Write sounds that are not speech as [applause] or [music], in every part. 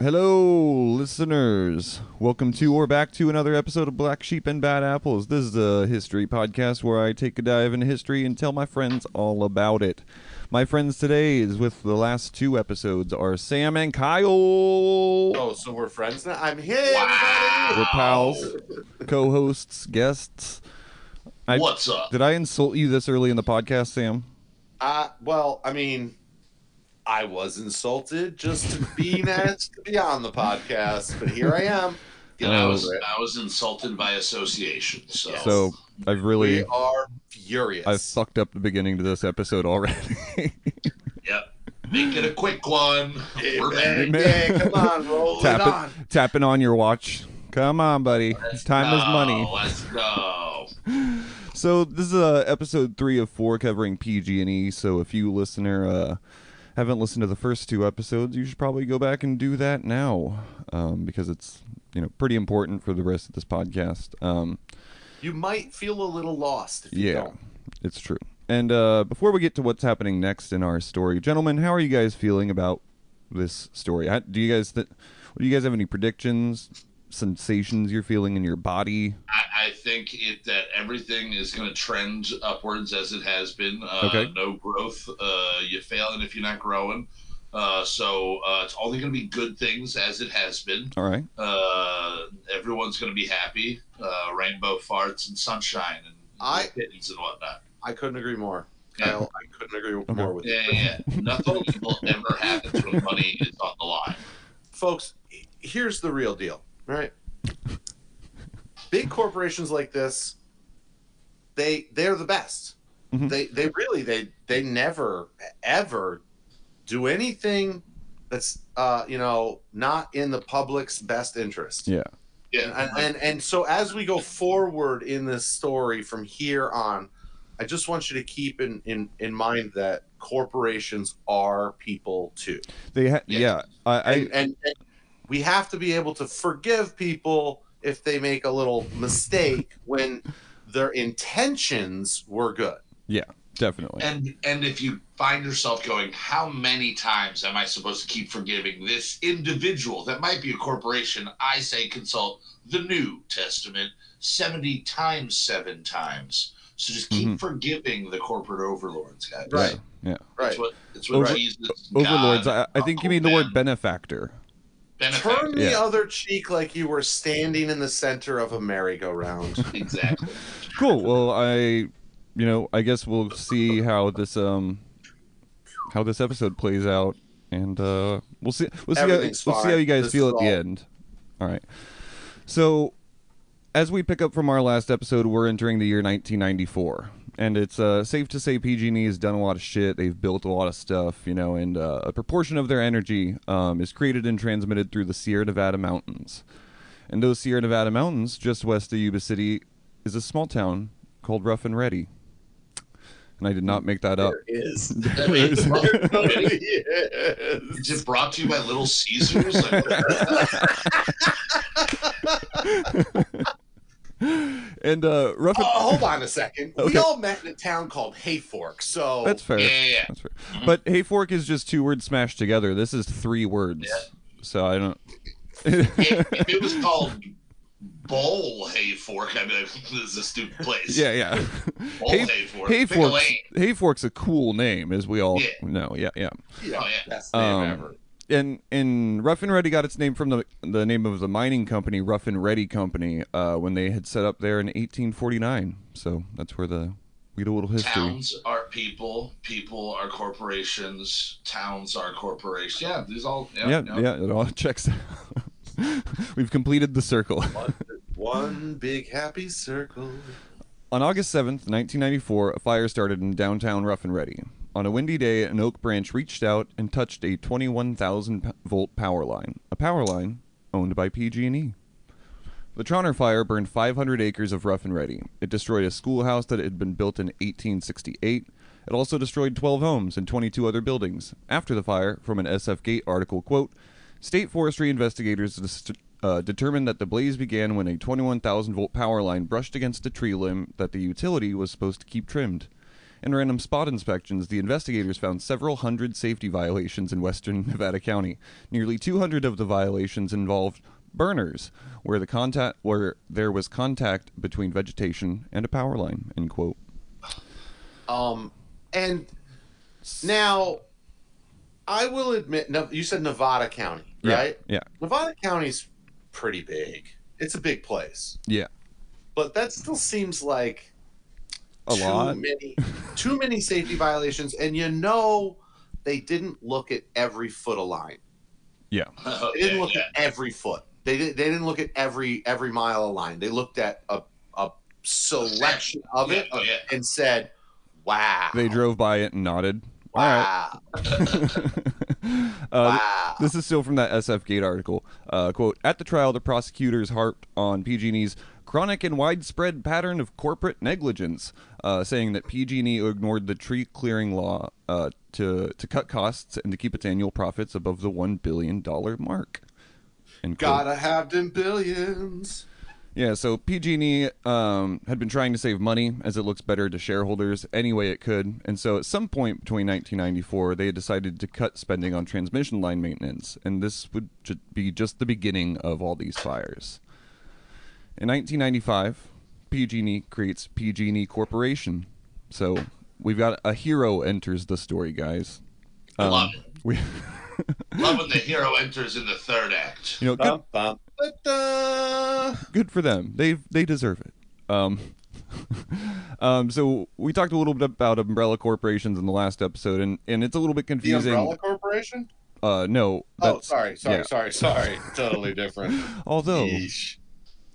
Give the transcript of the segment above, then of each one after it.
Hello, listeners. Welcome to or back to another episode of Black Sheep and Bad Apples. This is a history podcast where I take a dive into history and tell my friends all about it. My friends today is with the last two episodes are Sam and Kyle. Oh, so we're friends now? I'm here, everybody! We're pals, co-hosts, guests. I- What's up? Did I insult you this early in the podcast, Sam? Uh, well, I mean, I was insulted just to be [laughs] nice to be on the podcast, but here I am. [laughs] Yeah, I Oh. was I was insulted by association. So, So I've really We are furious. I've fucked up the beginning to this episode already. [laughs] yep. Make it a quick one. Hey, We're man, back. yeah, come on, roll it tapping, on. tapping on your watch. Come on, buddy. Time is money. Let's go. So this is uh, episode three of four covering PG and E. So if you listener uh, haven't listened to the first two episodes, you should probably go back and do that now um, because it's you know pretty important for the rest of this podcast. Um, You might feel a little lost if you yeah, don't. it's true. And uh, before we get to what's happening next in our story, gentlemen, how are you guys feeling about this story? How, do you guys th- do you guys have any predictions, sensations you're feeling in your body? I, I think it that everything is going to trend upwards as it has been. Uh, Okay. No growth. Uh, you're failing if you're not growing. Uh, so uh, it's only going to be good things as it has been. All right. Uh, everyone's going to be happy. Uh, rainbow farts and sunshine and I- kittens and whatnot. I couldn't agree more. Yeah. Kyle, I couldn't agree more with you. Yeah, yeah, yeah. Nothing will ever happen when money is on the line. folks here's the real deal right big corporations like this they they're the best Mhm. they they really they they never ever do anything that's uh you know not in the public's best interest Yeah. Yeah. and, and and so as we go forward in this story from here on i just want you to keep in in in mind that corporations are people too They ha- Yeah. yeah. I, I and, and, and we have to be able to forgive people if they make a little mistake when their intentions were good. Yeah, definitely. And and if you find yourself going, how many times am I supposed to keep forgiving this individual that might be a corporation? I say consult the New Testament seventy times seven times. So just keep Mhm. forgiving the corporate overlords, guys. Right. Yeah. Right. That's what, that's what Over- Jesus. Overlords. God, I, I think you mean the word benefactor. Benefactor. Turn the Yeah. other cheek like you were standing in the center of a merry-go-round. [laughs] Exactly. Cool. Well, I, you know, I guess we'll see how this um, how this episode plays out, and uh, we'll see. We'll see. How, we'll see how you guys This feel is at the end. All right. So, as we pick up from our last episode, we're entering the year 1994. And it's uh, safe to say PG&E has done a lot of shit. They've built a lot of stuff, you know, and uh, a proportion of their energy um, is created and transmitted through the Sierra Nevada mountains. And those Sierra Nevada mountains, just west of Yuba City, is a small town called Rough and Ready. And I did not make that up. There is. I [laughs] There really Is [laughs] [laughs] is. it brought to you by Little Caesars? Like, [laughs] and uh, Rough and Oh, hold on a second. [laughs] We all met in a town called Hayfork, so That's fair. yeah, yeah, yeah. That's fair. Mhm. But Hayfork is just two words smashed together. This is three words. Yeah. So I don't. [laughs] if, if it was called Bowl Hayfork, I mean, this is a stupid place. yeah, yeah. Bowl Hay- Hayfork. Hayfork's. Hayfork's a cool name, as we all Yeah. know. Yeah, yeah. yeah, Oh, yeah. best name Um, ever. And and Rough and Ready got its name from the the name of the mining company, Rough and Ready Company, uh, when they had set up there in 1849. So that's where the we get a little history. Towns are people. People are corporations. Towns are corporations. Yeah, these all. Yeah, Yeah, yeah. yeah, it all [laughs] checks out. We've completed the circle. One, one big happy circle. On August 7th, 1994, a fire started in downtown Rough and Ready. On a windy day, an oak branch reached out and touched a 21,000 volt power line, a power line owned by PG&E. The Trauner fire burned 500 acres of Rough and Ready. It destroyed a schoolhouse that had been built in 1868. It also destroyed 12 homes and 22 other buildings. After the fire, from an SF Gate article, quote, State forestry investigators uh, determined that the blaze began when a 21,000 volt power line brushed against a tree limb that the utility was supposed to keep trimmed. In random spot inspections, the investigators found several hundred safety violations in western [laughs] Nevada County. Nearly 200 of the violations involved burners, where the contact where there was contact between vegetation and a power line. End quote. Um, and now I will admit, you said Nevada County, Yeah, right? Yeah. Nevada County's pretty big. It's a big place, Yeah. but that still seems like A too lot. many, too many safety violations. And you know, they didn't look at every foot of line. Yeah. [laughs] They didn't look at every foot. They did, they didn't look at every every mile of line. They looked at a a selection of it Oh yeah. and said, "Wow, They drove by it and nodded. All right. wow, uh, [laughs] wow." This is still from that SF Gate article. Uh, quote At the trial, the prosecutors harped on PG&E's chronic and widespread pattern of corporate negligence, uh, saying that PG&E ignored the tree clearing law uh, to to cut costs and to keep its annual profits above the one billion dollar mark. Quote. Gotta have them billions. Yeah, so PG&E um, had been trying to save money as it looks better to shareholders any way it could, and so at some point between 1994, they had decided to cut spending on transmission line maintenance, and this would ju- be just the beginning of all these fires. In 1995, PG&E creates PG&E Corporation. So we've got a hero enters the story, guys. Um, Love it. We, [laughs] Love when the hero enters in the third act. you know, good, Bum, bum, ba-da. good for them. They they deserve it. Um, [laughs] um, so we talked a little bit about umbrella corporations in the last episode, and, and it's a little bit confusing. The confusing. Umbrella Corporation? Uh, no, Oh, sorry, sorry, yeah. sorry, sorry. totally different. [laughs] Although, Yeesh.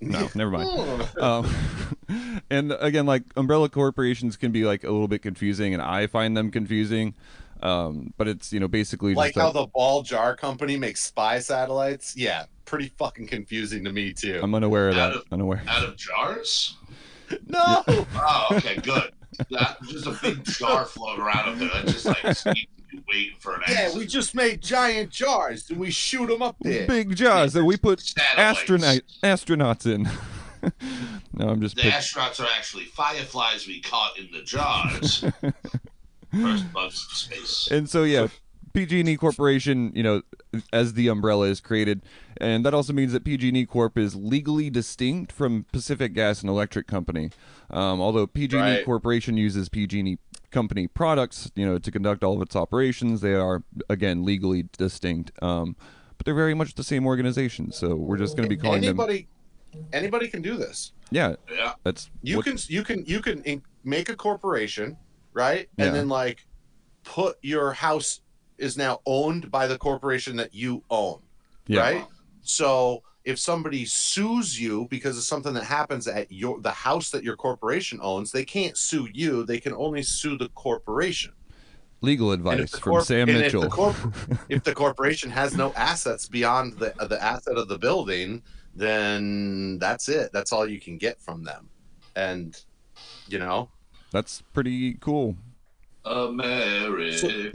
No, never mind. Oh. Um, [laughs] and again, like umbrella corporations can be like a little bit confusing, and I find them confusing. Um, but it's you know basically like just how a- the Ball Jar Company makes spy satellites? Yeah, pretty fucking confusing to me too. I'm unaware of Out that. of- Unaware. Out of jars? [laughs] no, Oh, okay, good. That, just a big jar floating around up there. That's just like seems to be waiting for an yeah, accident. we just made giant jars and we shoot them up there. Big jaws that we put Satellites. astronaut astronauts in. [laughs] no, I'm just The pic- astronauts are actually fireflies we caught in the jars. [laughs] First bugs of space. and so yeah pg&e corporation you know as the umbrella is created and that also means that pg&e corp is legally distinct from pacific gas and electric company um, although pg&e Right. corporation uses pg&e company products you know to conduct all of its operations they are again legally distinct um, but they're very much the same organization so we're just going to be calling them anybody, anybody can do this. yeah Yeah. that's You what- can, you can, you can make a corporation, right? And Yeah. then like put your house is now owned by the corporation that you own. yeah right? So if somebody sues you because of something that happens at your the house that your corporation owns, they can't sue you. They can only sue the corporation. legal advice the from sam and if mitchell the corp- [laughs] if the corporation has no assets beyond the the asset of the building, then that's it. That's all you can get from them. And you know, that's pretty cool America.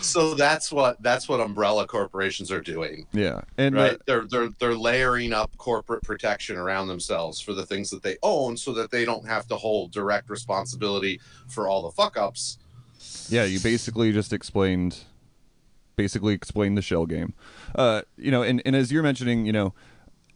so that's what that's what umbrella corporations are doing. yeah and uh, right they're they're they're layering up corporate protection around themselves for the things that they own so that they don't have to hold direct responsibility for all the fuck ups Yeah, you basically just explained basically explained the shell game. Uh, you know, and, and as you're mentioning, you know,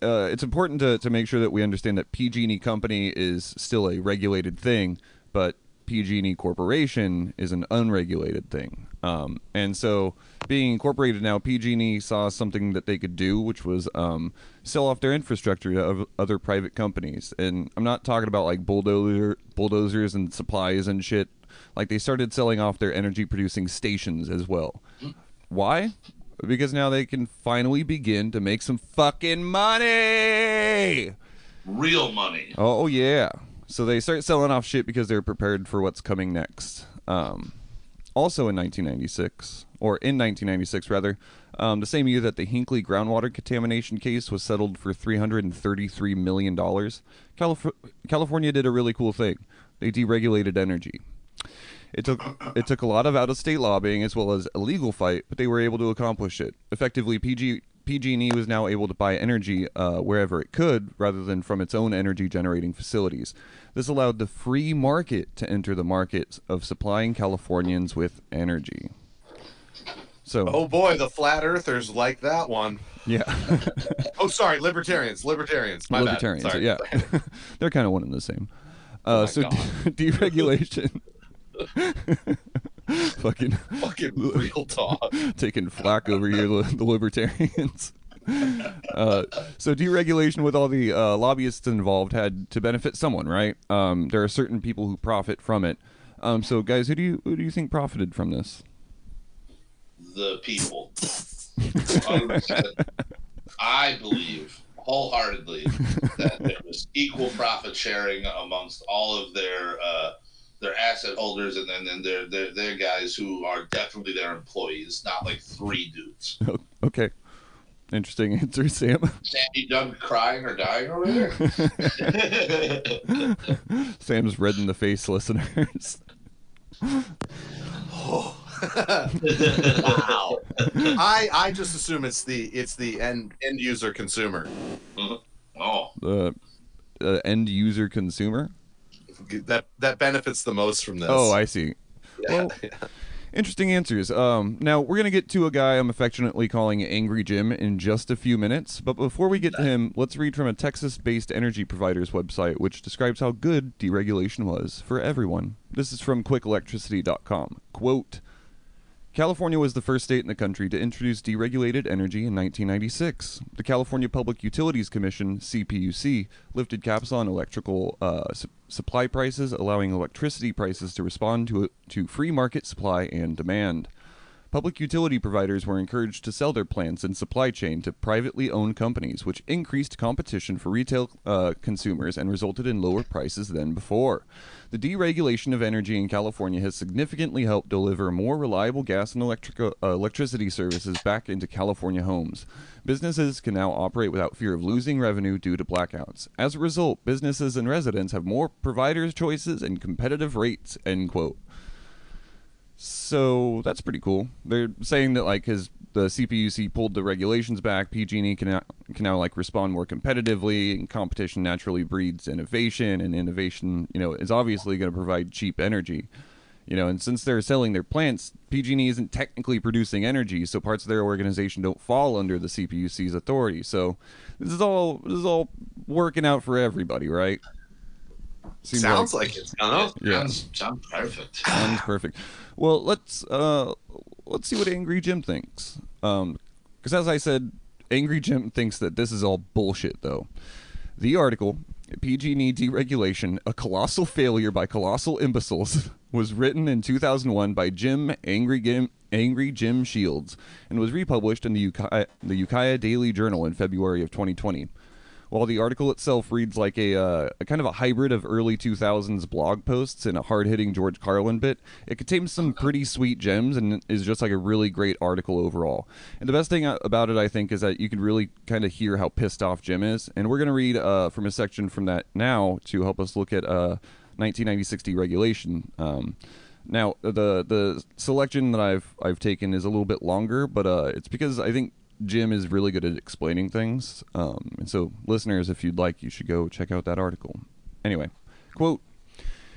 uh, it's important to, to make sure that we understand that PG&E company is still a regulated thing, but PG&E corporation is an unregulated thing. Um, and so being incorporated now, PG&E saw something that they could do, which was um, sell off their infrastructure to other private companies. And I'm not talking about like bulldozer bulldozers and supplies and shit. Like they started selling off their energy producing stations as well. Why? Because now they can finally begin to make some fucking money. Real money. Oh yeah. So they start selling off shit because they're prepared for what's coming next. Um, also in 1996, or in 1996 rather, um, the same year that the Hinkley groundwater contamination case was settled for 333 million dollars, Calif- California did a really cool thing. They deregulated energy. It took it took a lot of out of state lobbying as well as a legal fight, but they were able to accomplish it. Effectively, PG PG&E was now able to buy energy uh, wherever it could, rather than from its own energy generating facilities. This allowed the free market to enter the market of supplying Californians with energy. So, Oh boy, the flat earthers like that one. yeah, [laughs] Oh, sorry, libertarians. Libertarians. My bad. libertarians, Sorry. yeah, [laughs] they're kind of one and the same. Uh, my so, God. [laughs] deregulation. Fucking Fucking real talk. taking flack over here, the libertarians. [laughs] Uh, so deregulation with all the uh, lobbyists involved had to benefit someone, right? Um, there are certain people who profit from it. Um, so, guys, who do you who do you think profited from this? The people. I believe wholeheartedly that there was equal profit sharing amongst all of their uh, their asset holders and then, then their, their their guys who are definitely their employees, not like three dudes. [laughs] okay, interesting answer, Sam. Sandy you done crying or dying over there? [laughs] Sam's red in the face, listeners. wow. [laughs] I I just assume it's the it's the end end user consumer oh, The uh, end user consumer. that that benefits the most from this. Oh, I see. yeah. well, [laughs] Interesting answers. Um, now we're gonna get to a guy I'm affectionately calling Angry Jim in just a few minutes. But before we get to him, let's read from a Texas-based energy provider's website, which describes how good deregulation was for everyone. This is from QuickElectricity.com. Quote. California was the first state in the country to introduce deregulated energy in 1996. The California Public Utilities Commission, CPUC, lifted caps on electrical uh, su- supply prices, allowing electricity prices to respond to, to free market supply and demand. Public utility providers were encouraged to sell their plants and supply chain to privately owned companies, which increased competition for retail uh, consumers and resulted in lower prices than before. The deregulation of energy in California has significantly helped deliver more reliable gas and electric- uh, electricity services back into California homes. Businesses can now operate without fear of losing revenue due to blackouts. As a result, businesses and residents have more providers' choices and competitive rates. End quote. So that's pretty cool. They're saying that like his the CPUC pulled the regulations back, PG&E can now, can now like respond more competitively, and competition naturally breeds innovation, and innovation, you know, is obviously going to provide cheap energy. You know, and since they're selling their plants, PG&E isn't technically producing energy, so parts of their organization don't fall under the CPUC's authority. So this is all this is all working out for everybody, right? Seems Sounds like, it's gonna. Yeah. sounds, sounds perfect. Sounds perfect. Well, let's uh, let's see what Angry Jim thinks. Um, because as I said, Angry Jim thinks that this is all bullshit. Though the article "PG&E Deregulation: A Colossal Failure by Colossal Imbeciles" [laughs] was written in 2001 by Jim Angry Jim Angry Jim Shields and was republished in the Ukiah, the Ukiah Daily Journal in February of 2020. While the article itself reads like a, uh, a kind of a hybrid of early 2000s blog posts and a hard hitting George Carlin bit, it contains some pretty sweet gems and is just like a really great article overall. And the best thing uh, about it, I think, is that you can really kind of hear how pissed off Jim is. And we're going to read uh, from a section from that now to help us look at uh, 1996 deregulation. Um, now, the the selection that I've I've taken is a little bit longer, but uh, it's because I think Jim is really good at explaining things. Um, and so, listeners, if you'd like, you should go check out that article. Anyway, quote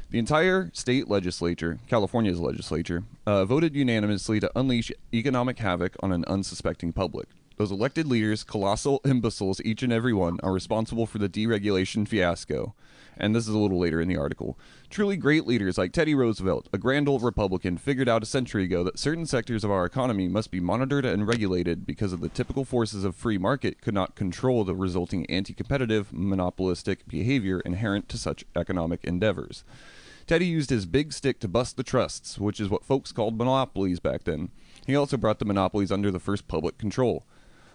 The entire state legislature, California's legislature, uh, voted unanimously to unleash economic havoc on an unsuspecting public. Those elected leaders, colossal imbeciles, each and every one, are responsible for the deregulation fiasco. And this is a little later in the article. Truly great leaders like Teddy Roosevelt, a grand old Republican, figured out a century ago that certain sectors of our economy must be monitored and regulated because of the typical forces of free market could not control the resulting anti competitive, monopolistic behavior inherent to such economic endeavors. Teddy used his big stick to bust the trusts, which is what folks called monopolies back then. He also brought the monopolies under the first public control.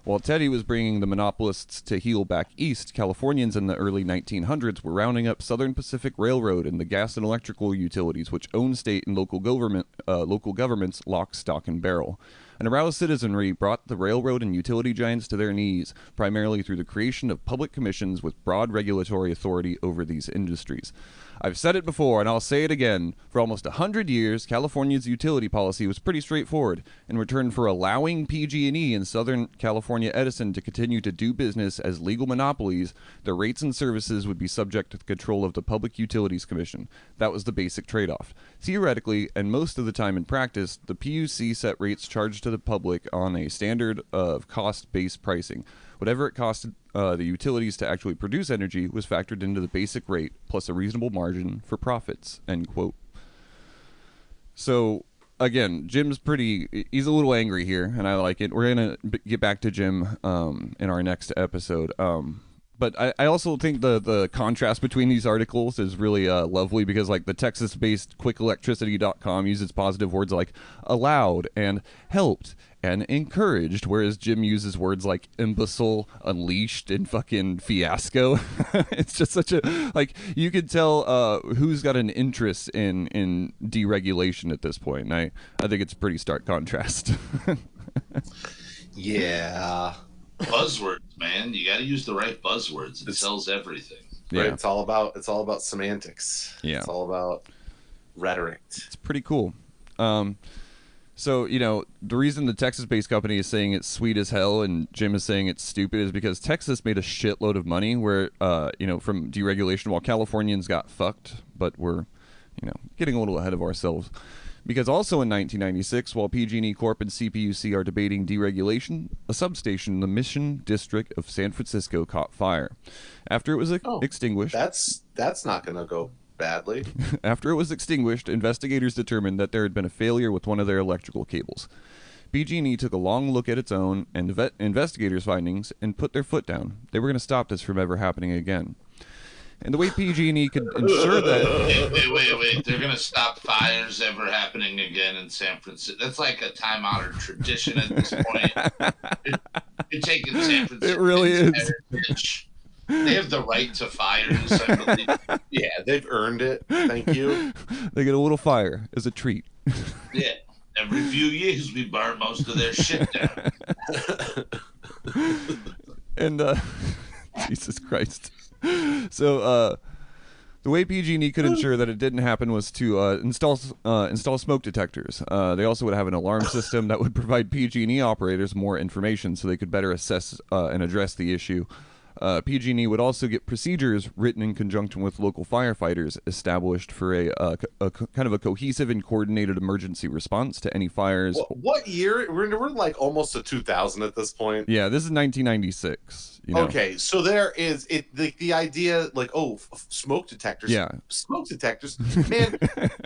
While Teddy was bringing the monopolists to heel back east, Californians in the early 1900s were rounding up Southern Pacific Railroad and the gas and electrical utilities, which owned state and local government, uh, local governments lock, stock, and barrel. An aroused citizenry brought the railroad and utility giants to their knees, primarily through the creation of public commissions with broad regulatory authority over these industries. I've said it before and I'll say it again. For almost a hundred years, California's utility policy was pretty straightforward. In return for allowing PG&E and Southern California Edison to continue to do business as legal monopolies, their rates and services would be subject to the control of the Public Utilities Commission. That was the basic trade-off. Theoretically, and most of the time in practice, the PUC set rates charged to the public on a standard of cost-based pricing. Whatever it costed uh, the utilities to actually produce energy was factored into the basic rate plus a reasonable margin for profits. End quote. So again, Jim's pretty. He's a little angry here, and I like it. We're gonna b- get back to Jim um, in our next episode. Um, but I, I also think the the contrast between these articles is really uh, lovely because like the Texas-based QuickElectricity.com uses positive words like allowed and helped and encouraged, whereas Jim uses words like imbecile, unleashed, and fucking fiasco. [laughs] it's just such a like you could tell uh, who's got an interest in in deregulation at this point. And I I think it's pretty stark contrast. [laughs] Yeah. Buzzwords, man. You got to use the right buzzwords. It It's- sells everything. Right. yeah, It's all about it's all about semantics. Yeah. It's all about rhetoric. it's pretty cool. Um, so you know the reason the Texas-based company is saying it's sweet as hell and Jim is saying it's stupid is because Texas made a shitload of money where uh, you know from deregulation while Californians got fucked, but we're you know getting a little ahead of ourselves. Because also in 1996, while PG&E Corp and CPUC are debating deregulation, a substation in the Mission District of San Francisco caught fire. After it was ex- Oh, extinguished, That's that's not gonna go badly. [laughs] after it was extinguished, investigators determined that there had been a failure with one of their electrical cables. PG&E took a long look at its own and vet- investigators' findings and put their foot down. They were going to stop this from ever happening again. And the way PG&E could ensure that Wait, wait, wait, wait. They're gonna stop fires ever happening again in San Francisco. That's like a time-honored tradition at this point. It, [laughs] you're taking San Francisco. It really is. heritage. They have the right to fires. I believe. yeah, they've earned it. Thank you. [laughs] they get a little fire as a treat. [laughs] Yeah. Every few years, we burn most of their shit down. and uh, Jesus Christ. [laughs] So uh, the way PG&E could ensure that it didn't happen was to uh, install uh, install smoke detectors. Uh, they also would have an alarm system that would provide PG&E operators more information so they could better assess uh, and address the issue. Uh, PG&E would also get procedures written in conjunction with local firefighters established for a, uh, a co- kind of a cohesive and coordinated emergency response to any fires. what, what year? We're, we're like almost to 2000 at this point. Yeah, this is 1996. You know? Okay, so there is it the, the idea like oh f- smoke detectors. Yeah. smoke detectors. Man,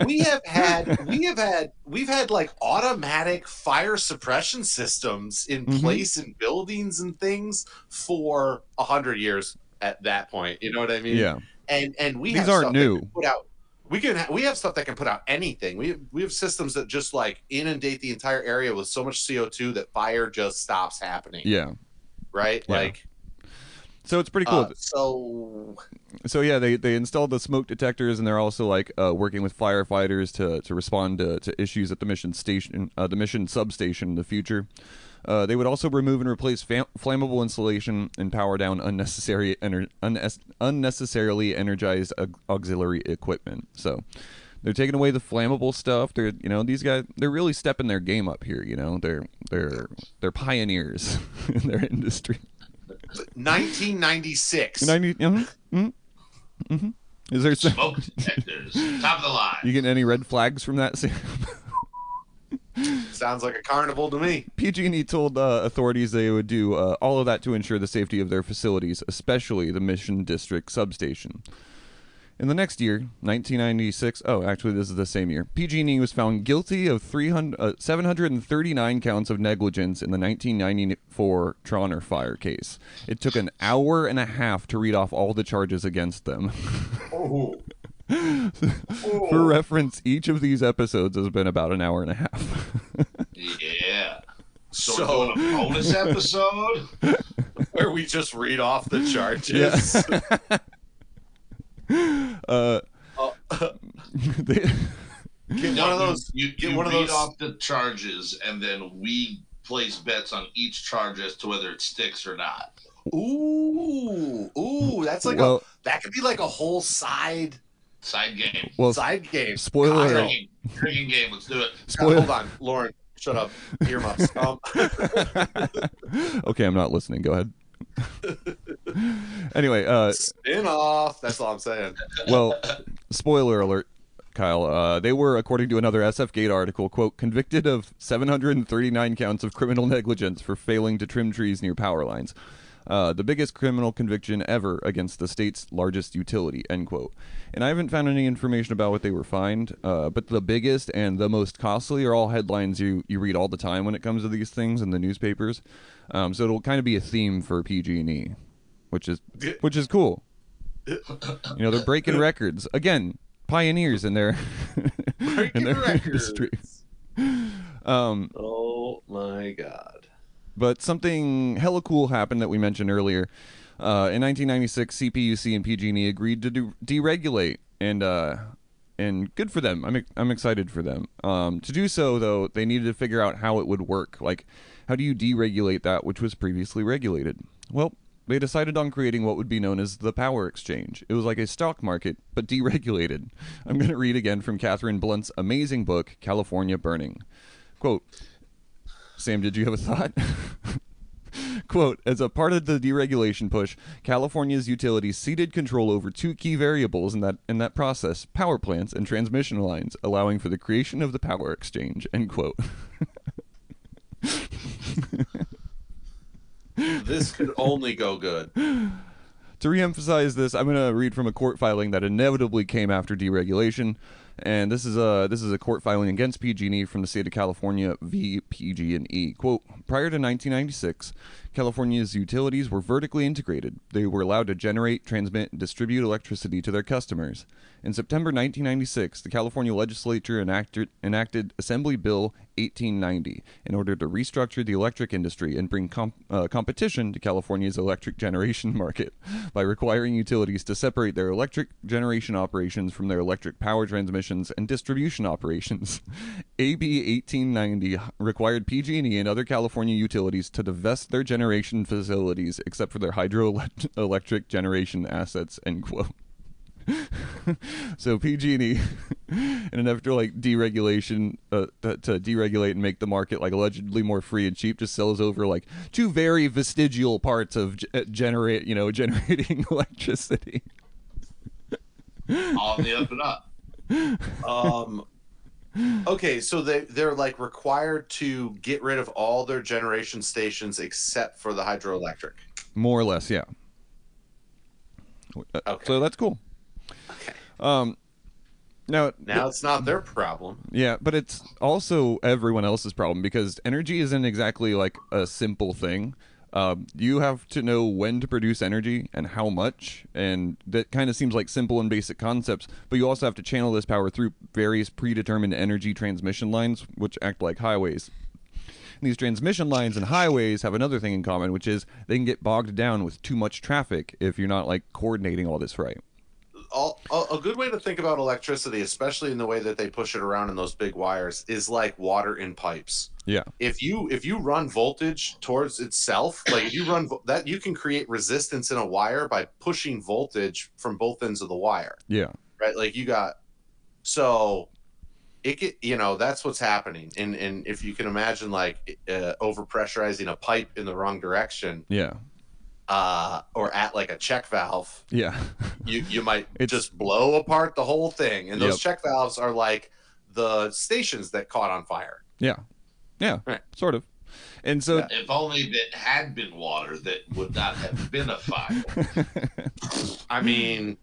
we have had we have had we've had like automatic fire suppression systems in Mhm. place in buildings and things for a hundred years at that point. You know what I mean? Yeah. And and we These have aren't new. put out. We can ha- we have stuff that can put out anything. We have, we have systems that just like inundate the entire area with so much CO two that fire just stops happening. Yeah. Right. Yeah. Like So it's pretty cool. uh, so so yeah, they, they installed the smoke detectors, and they're also like uh, working with firefighters to, to respond to, to issues at the mission station, uh, the mission substation in the future. Uh, they would also remove and replace fam- flammable insulation and power down unnecessary ener- unnes- unnecessarily energized au- auxiliary equipment. So they're taking away the flammable stuff. They're you know these guys they're really stepping their game up here. You know they're they're they're pioneers [laughs] in their industry. 1996. 90, mhm, mhm, mhm. Is there some, Smoke detectors, top of the line. you getting any red flags from that? Sounds like a carnival to me. PG&E told uh, authorities they would do uh, all of that to ensure the safety of their facilities, especially the Mission District substation. In the next year, 1996, oh, actually, this is the same year, PG&E was found guilty of 300, uh, 739 counts of negligence in the 1994 Trauner fire case. It took an hour and a half to read off all the charges against them. Oh. [laughs] For reference, each of these episodes has been about an hour and a half. Yeah. So, So- a bonus episode. [laughs] Where we just read off the charges. [laughs] [laughs] uh, Oh, they, get No, one of you- those. You, get you one of read those- off the charges, and then we place bets on each charge as to whether it sticks or not. Ooh, ooh, that's like well, a that could be like a whole side Side game. Well, Side game. spoiler Kyle. alert. Drinking, drinking game. Let's do it. spoiler. Hold on, Loren. Shut up. Earmuffs. [laughs] Um, [laughs] okay, I'm not listening. Go ahead. [laughs] anyway, uh, spin off. That's all I'm saying. well, spoiler alert, Kyle. Uh, they were, according to another SF Gate article, quote, convicted of 739 counts of criminal negligence for failing to trim trees near power lines. Uh, the biggest criminal conviction ever against the state's largest utility, end quote. And I haven't found any information about what they were fined, uh, but the biggest and the most costly are all headlines you, you read all the time when it comes to these things in the newspapers. Um, so it'll kind of be a theme for PG&E, which is which is cool. [laughs] You know, they're breaking records again, pioneers in their [laughs] in their records. industry. [laughs] Um, Oh my god. But something hella cool happened that we mentioned earlier. Uh, in 1996, CPUC and PG&E agreed to deregulate, and uh, and good for them. I'm I'm excited for them. Um, to do so, though, they needed to figure out how it would work. Like, how do you deregulate that which was previously regulated? Well, they decided on creating what would be known as the power exchange. It was like a stock market, but deregulated. [laughs] I'm going to read again from Katherine Blunt's amazing book, California Burning. Quote, Sam, did you have a thought? [laughs] Quote, as a part of the deregulation push, California's utilities ceded control over two key variables in that in that process, power plants and transmission lines, allowing for the creation of the power exchange, end quote. [laughs] This could only go good. To reemphasize this, I'm going to read from a court filing that inevitably came after deregulation, and this is a this is a court filing against PG&E from the state of California v. PG&E. Quote: Prior to 1996, California's utilities were vertically integrated. They were allowed to generate, transmit, and distribute electricity to their customers. In September 1996, the California legislature enacted, enacted Assembly Bill 1890 in order to restructure the electric industry and bring com- uh, competition to California's electric generation [laughs] market by requiring utilities to separate their electric generation operations from their electric power transmissions and distribution operations. [laughs] AB 1890 required PG&E and other California utilities to divest their generation facilities except for their hydroelectric generation assets. End quote. [laughs] so PG&E, [laughs] in an effort to like deregulation, uh, to, to deregulate and make the market like allegedly more free and cheap, just sells over like two very vestigial parts of uh, generate, you know, [laughs] generating electricity. On the up and up. Um Okay, so they they're like required to get rid of all their generation stations except for the hydroelectric. More or less, yeah. Uh, Okay. So that's cool. Okay. Um, now, Now it's not their problem. Yeah, but it's also everyone else's problem because energy isn't exactly like a simple thing. Um, you have to know when to produce energy and how much, and that kind of seems like simple and basic concepts. But you also have to channel this power through various predetermined energy transmission lines, which act like highways. And these transmission lines and highways have another thing in common, which is they can get bogged down with too much traffic if you're not like coordinating all this right. All, a, a good way to think about electricity, especially in the way that they push it around in those big wires, is like water in pipes. Yeah, If you if you run voltage towards itself, like if you run vo- that, you can create resistance in a wire by pushing voltage from both ends of the wire. yeah, right? Like you got so it get you know that's what's happening, and and if you can imagine like uh, over pressurizing a pipe in the wrong direction, yeah, uh, or at like a check valve, yeah. you you might [laughs] just blow apart the whole thing, and those Yep. check valves are like the stations that caught on fire. Yeah. Yeah. Right. Sort of. And so Yeah. If only that had been water, that would not have been a fire. [laughs] I mean,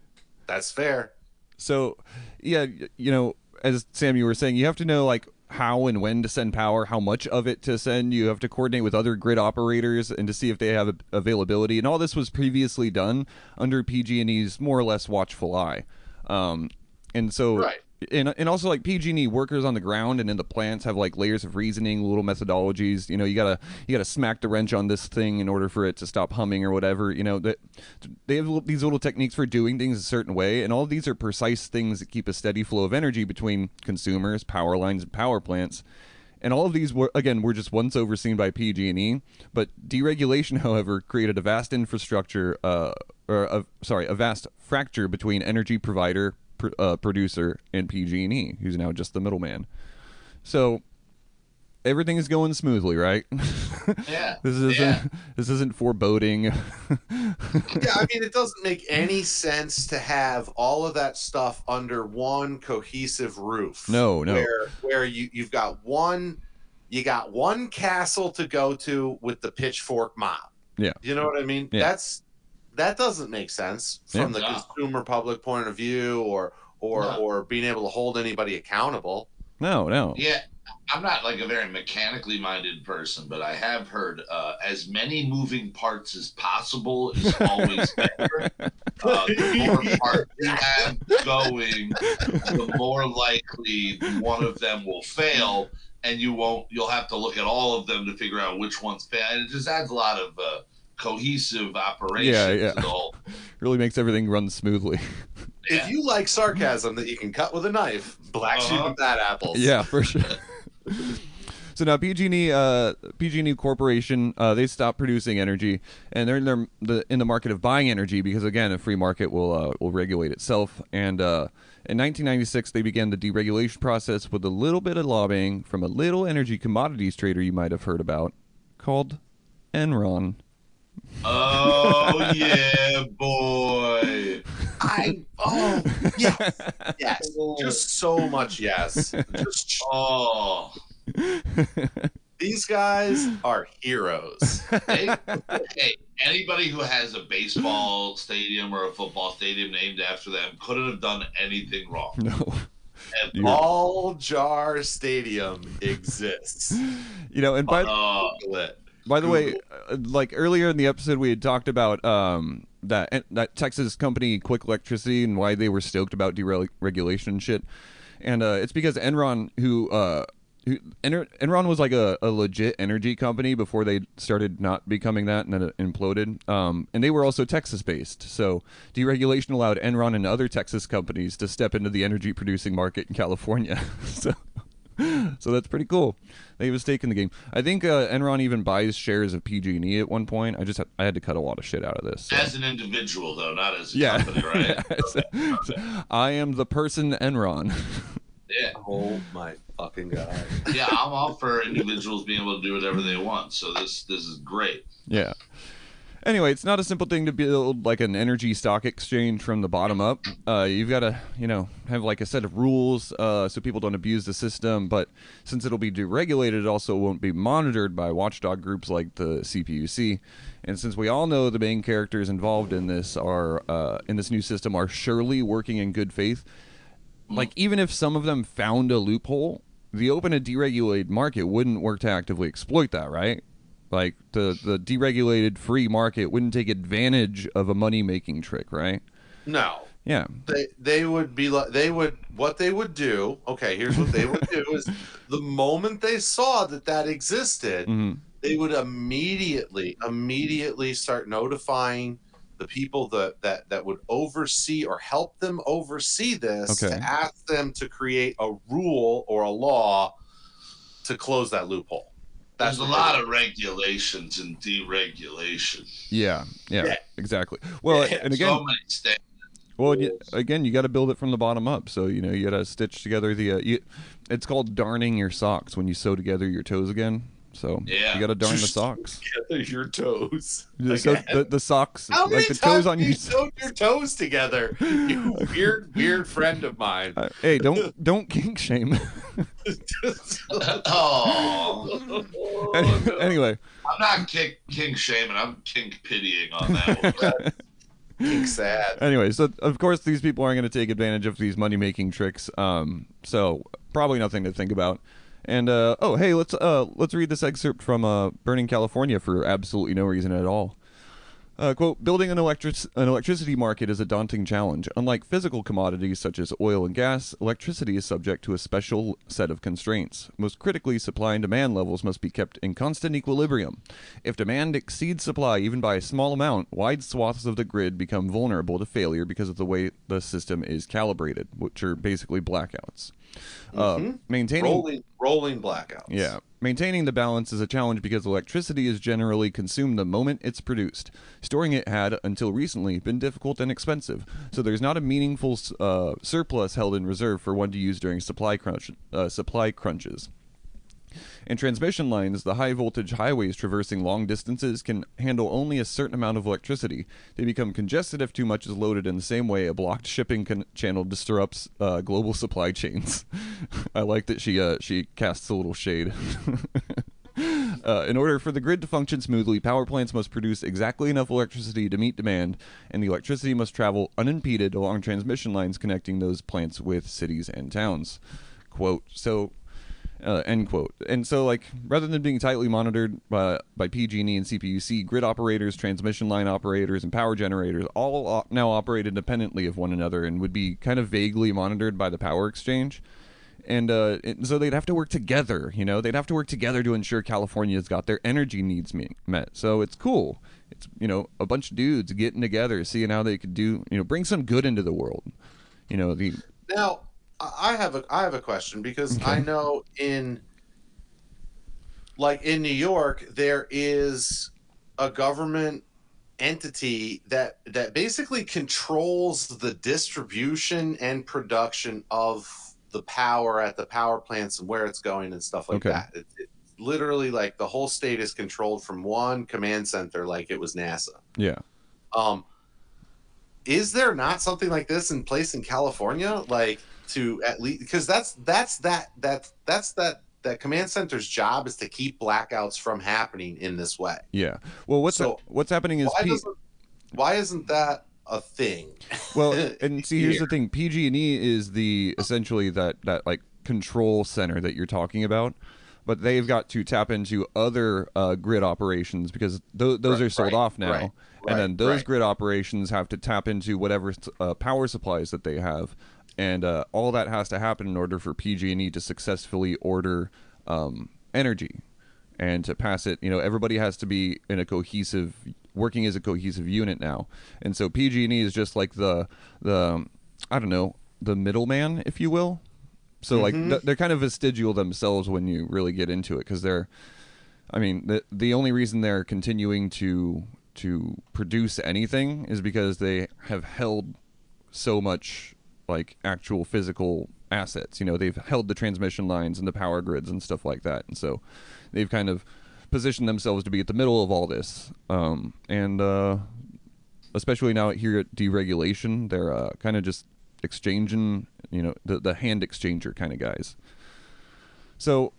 that's fair. so yeah, you know, as Sam you were saying, you have to know like how and when to send power, how much of it to send. You have to coordinate with other grid operators and to see if they have availability. And all this was previously done under PG&E's more or less watchful eye. Um, and so Right. And and also like PG&E workers on the ground and in the plants have like layers of reasoning, little methodologies. You know, you gotta you gotta smack the wrench on this thing in order for it to stop humming or whatever. You know that they have these little techniques for doing things a certain way, and all these are precise things that keep a steady flow of energy between consumers, power lines, and power plants. And all of these were again were just once overseen by PG&E, but deregulation, [laughs] however, created a vast infrastructure, uh, or a, sorry, a vast fracture between energy provider, pr- uh, producer in PG&E, who's now just the middleman. So everything is going smoothly, right? [laughs] Yeah. this isn't Yeah. this isn't foreboding. [laughs] yeah, I mean, it doesn't make any sense to have all of that stuff under one cohesive roof. No, no. Where where you you've got one you got one castle to go to with the pitchfork mob. Yeah. You know what I mean? Yeah. That's that doesn't make sense from the No. consumer public point of view or or No. or being able to hold anybody accountable. no, no. Yeah, I'm not like a very mechanically minded person, but I have heard uh, as many moving parts as possible is always better. [laughs] Uh, the more parts you have going, the more likely one of them will fail, and you won't. You'll have to look at all of them to figure out which ones fail. And it just adds a lot of uh, cohesive operation Yeah, yeah. the whole. [laughs] Really makes everything run smoothly. Yeah. If you like sarcasm that you can cut with a knife, black sheep Uh-huh. and bad apples. yeah, for sure. [laughs] so now PG&E, uh, PG&E Corporation, uh, they stopped producing energy, and they're in their, the in the market of buying energy because again, a free market will uh, will regulate itself. And uh, in 1996, they began the deregulation process with a little bit of lobbying from a little energy commodities trader you might have heard about, called Enron. Oh yeah, boy. I oh yes. Yes. Just so much yes. Just Oh. these guys are heroes. hey, hey, anybody who has a baseball stadium or a football stadium named after them couldn't have done anything wrong. no, And, You're- All Jar Stadium exists. you know, and by uh, Lit. By the way, uh, like earlier in the episode, we had talked about um, that that Texas company, Quick Electricity, and why they were stoked about deregulation and shit. And uh, it's because Enron, who uh, who Ener- Enron was like a, a legit energy company before they started not becoming that, and then it imploded. Um, and they were also Texas based, so deregulation allowed Enron and other Texas companies to step into the energy producing market in California. [laughs] so. [laughs] So that's pretty cool. They have a stake in the game. I think uh, Enron even buys shares of PG&E at one point. I just had, I had to cut a lot of shit out of this. so- as an individual, though, not as a yeah, company, right? [laughs] So- so I am the person Enron. [laughs] yeah. Oh my fucking god. Yeah, I'm all for individuals being able to do whatever they want. So this this is great. yeah. Anyway, it's not a simple thing to build like an energy stock exchange from the bottom up. Uh, you've got to, you know, have like a set of rules uh, so people don't abuse the system. But since it'll be deregulated, it also won't be monitored by watchdog groups like the CPUC. And since we all know the main characters involved in this are uh, in this new system are surely working in good faith, like even if some of them found a loophole, the open and deregulated market wouldn't work to actively exploit that, right? Like the the deregulated free market wouldn't take advantage of a money making trick, right? No. Yeah. They they would be like they would what they would do. Okay, here's what they would do is [laughs] the moment they saw that that existed, hmm they would immediately immediately start notifying the people that that that would oversee or help them oversee this Okay. to ask them to create a rule or a law to close that loophole. There's a lot of regulations and deregulation. Yeah, yeah. Yeah. Exactly. Well, Yeah, and again, so well, you, again, you got to build it from the bottom up. So you know, you got to stitch together the. Uh, you, it's called darning your socks when you sew together your toes again. So Yeah. you got to darn the socks. [laughs] did. your toes. The, so the, the socks, How like the toes on you sewed your toes together? You [laughs] weird, weird friend of mine. Uh, hey, don't [laughs] don't kink shame. Oh, anyway, I'm not kink, kink shaming. I'm kink pitying on that one. Pink sad. anyway, so of course these people aren't going to take advantage of these money making tricks. Um, so probably nothing to think about. And uh, oh, hey, let's uh, let's read this excerpt from uh, Burning California for absolutely no reason at all. Uh, quote, building an, electric- an electricity market is a daunting challenge. Unlike physical commodities such as oil and gas, electricity is subject to a special set of constraints. Most critically, supply and demand levels must be kept in constant equilibrium. If demand exceeds supply even by a small amount, wide swaths of the grid become vulnerable to failure because of the way the system is calibrated, which are basically blackouts. Uh, Mhm. maintaining rolling rolling blackouts. yeah, maintaining the balance is a challenge because electricity is generally consumed the moment it's produced. Storing it had, until recently, been difficult and expensive, so there's not a meaningful uh, surplus held in reserve for one to use during supply crunch uh, supply crunches. In transmission lines, the high voltage highways traversing long distances can handle only a certain amount of electricity. They become congested if too much is loaded in the same way a blocked shipping channel disrupts uh, global supply chains. [laughs] I like that she uh, she casts a little shade. [laughs] Uh, in order for the grid to function smoothly, power plants must produce exactly enough electricity to meet demand, and the electricity must travel unimpeded along transmission lines connecting those plants with cities and towns. Quote. So uh, end quote. And so, like, rather than being tightly monitored by, by PG&E and CPUC, grid operators, transmission line operators, and power generators all o- now operate independently of one another and would be kind of vaguely monitored by the power exchange. And uh, it- so they'd have to work together, you know, they'd have to work together to ensure California's got their energy needs me- met. So it's cool. It's, you know, a bunch of dudes getting together, seeing how they could do, you know, bring some good into the world. You know, the Now, I have a I have a question because I know in like in New York there is a government entity that that basically controls the distribution and production of the power at the power plants and where it's going and stuff like Okay. that. It, it, literally like the whole state is controlled from one command center like it was NASA. yeah. Um, is there not something like this in place in California, like to at least because that's that's that that that's that that command center's job is to keep blackouts from happening in this way. Yeah. Well, what's So, what's happening is Why P- doesn't why isn't that a thing? well, [laughs] and see, here's the thing: PG&E is the essentially that that like control center that you're talking about, but they've got to tap into other uh, grid operations because th- those Right, are sold right, off now, right, and then those grid operations have to tap into whatever uh, power supplies that they have, and uh, all that has to happen in order for PG&E to successfully order um, energy and to pass it you know everybody has to be in a cohesive working as a cohesive unit now and so pg&e is just like the the i don't know the middleman if you will so like Mhm. th- they're kind of vestigial themselves when you really get into it because they're i mean the the only reason they're continuing to to produce anything is because they have held so much like actual physical assets. You know, they've held the transmission lines and the power grids and stuff like that, and so they've kind of positioned themselves to be at the middle of all this. Um, and uh, especially now here at deregulation, they're uh, kind of just exchanging, you know, the the hand exchanger kind of guys. So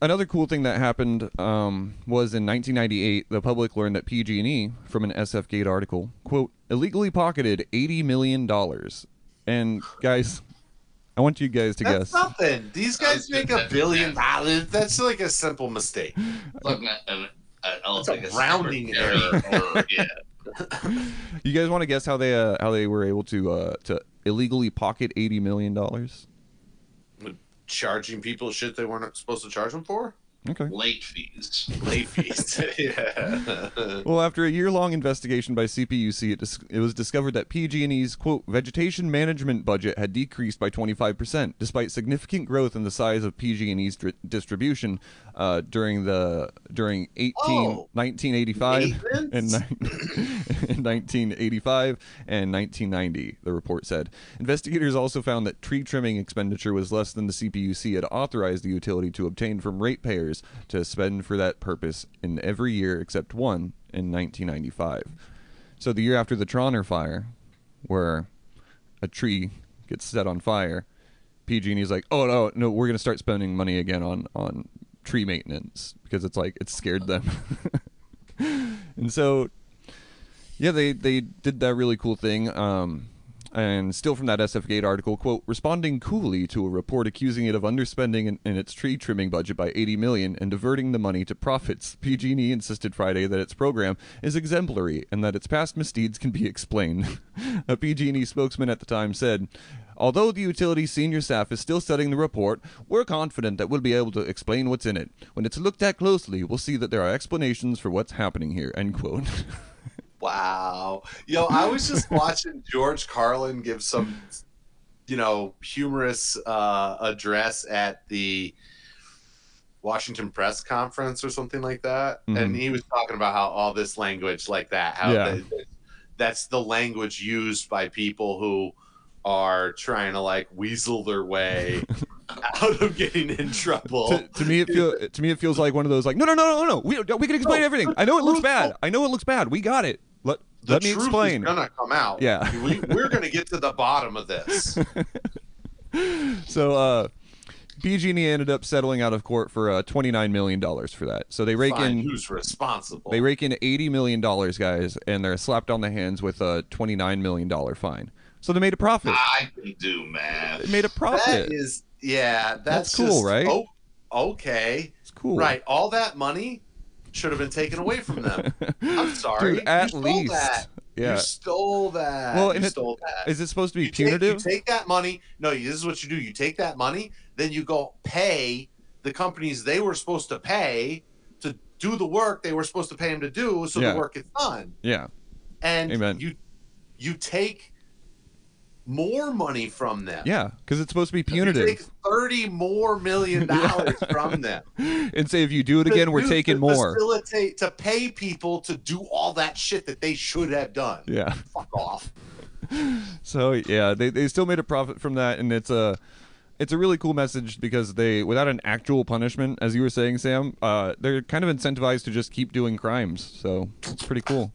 another cool thing that happened um, was in 1998, the public learned that PG&E, from an SF Gate article, quote, illegally pocketed 80 million dollars. And guys, I want you guys to That's guess. nothing. These guys make a billion dollars. That's like a simple mistake. Look, uh, uh, uh, That's a rounding error. or- yeah. [laughs] You guys want to guess how they uh, how they were able to uh, to illegally pocket 80 million dollars? Charging people shit they weren't supposed to charge them for. Okay. Late fees. [laughs] Late fees. [laughs] yeah. [laughs] Well, after a year-long investigation by CPUC, it, dis- it was discovered that PG&E's quote vegetation management budget had decreased by 25%, despite significant growth in the size of PG&E's dri- distribution uh, during the during 18, Oh. 1985 and, ni- in 1985 and 1990. The report said investigators also found that tree trimming expenditure was less than the CPUC had authorized the utility to obtain from ratepayers to spend for that purpose in every year except one in 1995. So the year after the Trauner fire, where a tree gets set on fire, PG&E's like, "Oh no, no, we're going to start spending money again on on tree maintenance because it's like it's scared them." [laughs] and so yeah, they they did that really cool thing. Um, and still from that SF Gate article, quote, responding coolly to a report accusing it of underspending in, in its tree trimming budget by 80 million and diverting the money to profits, PG&E insisted Friday that its program is exemplary and that its past misdeeds can be explained. [laughs] a PG&E spokesman at the time said, Although the utility's senior staff is still studying the report, we're confident that we'll be able to explain what's in it. When it's looked at closely, we'll see that there are explanations for what's happening here. End quote. [laughs] Wow. Yo, I was just watching George Carlin give some you know, humorous uh, address at the Washington press conference or something like that, Mhm. and he was talking about how all this language like that, how Yeah. the- that's the language used by people who are trying to like weasel their way [laughs] out of getting in trouble. to, to me, it feel to me it feels like one of those like no no no no no we we can explain No, everything. I know it looks bad. I know it looks bad. We got it. Let the let me truth explain. is gonna come out. Yeah. we, we're gonna get to the bottom of this. [laughs] So uh, PG&E ended up settling out of court for uh, twenty nine million dollars for that. So they rake Fine, in who's responsible? they rake in eighty million dollars, guys, and they're slapped on the hands with a twenty nine million dollar fine. So they made a profit. I can do math. They made a profit. is, yeah, that's, That's cool, just- right? Oh, okay, It's cool, right. All that money should have been taken away from them. I'm [laughs] sorry, Dude, at you stole least, that. yeah. You stole that. Well, you and it- stole that. Is it supposed to be you take, punitive? you take that money. No, this is what you do. You take that money, then you go pay the companies they were supposed to pay to do the work they were supposed to pay them to do, so Yeah. the work is done. yeah, And Amen. you you take more money from them. yeah, because it's supposed to be punitive. take thirty more million [laughs] dollars from them. [laughs] and say if you do it again, we're To- taking to more. Facilitate to pay people to do all that shit that they should have done. Yeah. Fuck off. [laughs] So yeah, they, they still made a profit from that, and it's a it's a really cool message because they without an actual punishment, as you were saying, Sam, uh, they're kind of incentivized to just keep doing crimes. So it's pretty cool.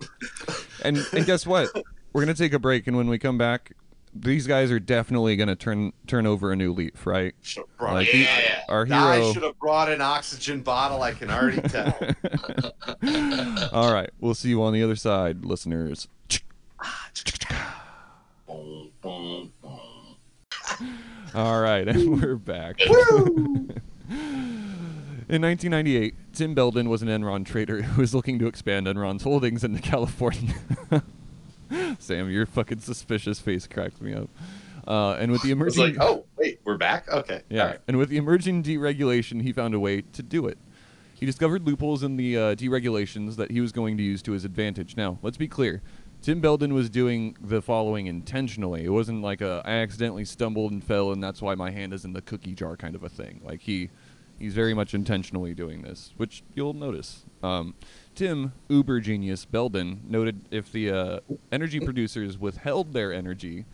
and and guess what? We're gonna take a break, and when we come back, these guys are definitely gonna turn turn over a new leaf, right? Should have brought Like, it. Yeah. Our I hero. should have brought an oxygen bottle. I can already tell. [laughs] All right, we'll see you on the other side, listeners. [laughs] All right, [laughs] and we're back. In 1998, Tim Belden was an Enron trader who was looking to expand Enron's holdings into California. Sam, your fucking suspicious face cracks me up. Uh, and with the emerging, like, oh wait, we're back. Okay, yeah, All right. and with the emerging deregulation, he found a way to do it. He discovered loopholes in the uh, deregulations that he was going to use to his advantage. Now, let's be clear. Tim Belden was doing the following intentionally. It wasn't like a I accidentally stumbled and fell and that's why my hand is in the cookie jar kind of a thing. Like he he's very much intentionally doing this, which you'll notice. Um, Tim Uber genius Belden noted if the uh, energy producers withheld their energy,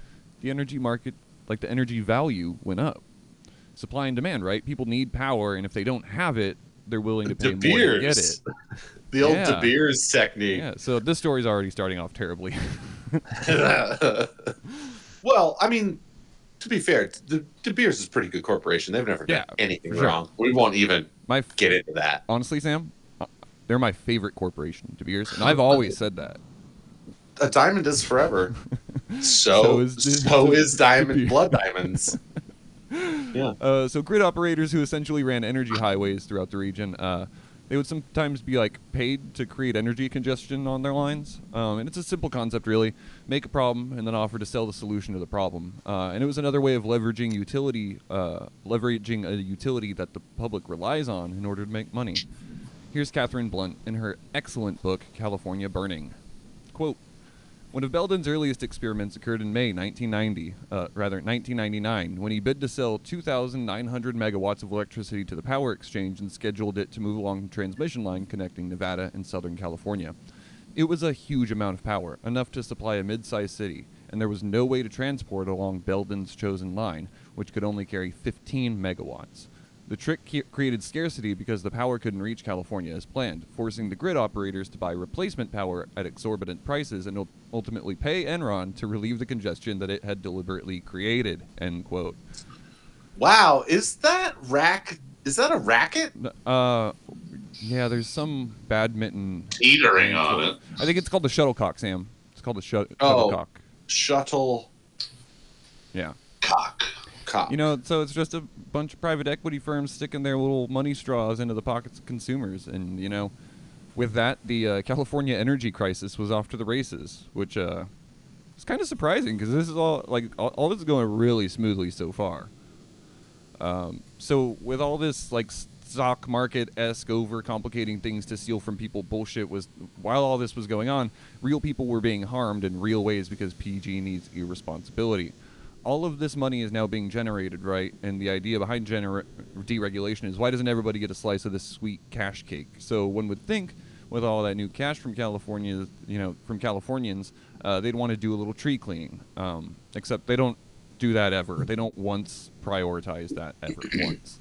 the energy market, like the energy value, went up. Supply and demand, right? People need power, and if they don't have it, they're willing to pay more to get it. [laughs] The old Yeah. De Beers technique. Yeah, so this story's already starting off terribly. [laughs] [laughs] well, I mean, to be fair, De, De Beers is a pretty good corporation. They've never done Yeah, anything sure. wrong. We won't even my f- get into that. honestly, Sam, they're my favorite corporation, De Beers, and I've [laughs] always said that. A diamond is forever. [laughs] So So, is so, is [laughs] diamond blood diamonds. yeah. Uh, so grid operators who essentially ran energy highways throughout the region, uh, they would sometimes be like paid to create energy congestion on their lines, um, and it's a simple concept really: make a problem and then offer to sell the solution to the problem. Uh, and it was another way of leveraging utility, uh, leveraging a utility that the public relies on in order to make money. Here's Katherine Blunt in her excellent book California Burning. Quote. One of Belden's earliest experiments occurred in May 1990, uh, rather 1999, when he bid to sell 2,900 megawatts of electricity to the Power Exchange and scheduled it to move along the transmission line connecting Nevada and Southern California. It was a huge amount of power, enough to supply a mid-sized city, and there was no way to transport along Belden's chosen line, which could only carry 15 megawatts. The trick created scarcity because the power couldn't reach California as planned, forcing the grid operators to buy replacement power at exorbitant prices and ultimately pay Enron to relieve the congestion that it had deliberately created. End quote. Wow, is that rack? Is that a racket? Uh, yeah, there's some badminton. Teetering on it. I think it's called the shuttlecock, Sam. It's called the shut- Oh. shuttlecock. Shuttle Yeah. Cock. Cop. You know, so it's just a bunch of private equity firms sticking their little money straws into the pockets of consumers, and you know, with that, the uh, California energy crisis was off to the races, which uh, is kind of surprising because this is all like all, all this is going really smoothly so far. Um, so with all this like stock market esque over complicating things to steal from people bullshit was while all this was going on, real people were being harmed in real ways because PG&E's irresponsibility. All of this money is now being generated, right? And the idea behind deregulation is why doesn't everybody get a slice of this sweet cash cake? So one would think, with all that new cash from California, you know, from Californians, uh, they'd want to do a little tree cleaning. Um, except they don't do that ever. They don't once prioritize that ever [clears throat] once.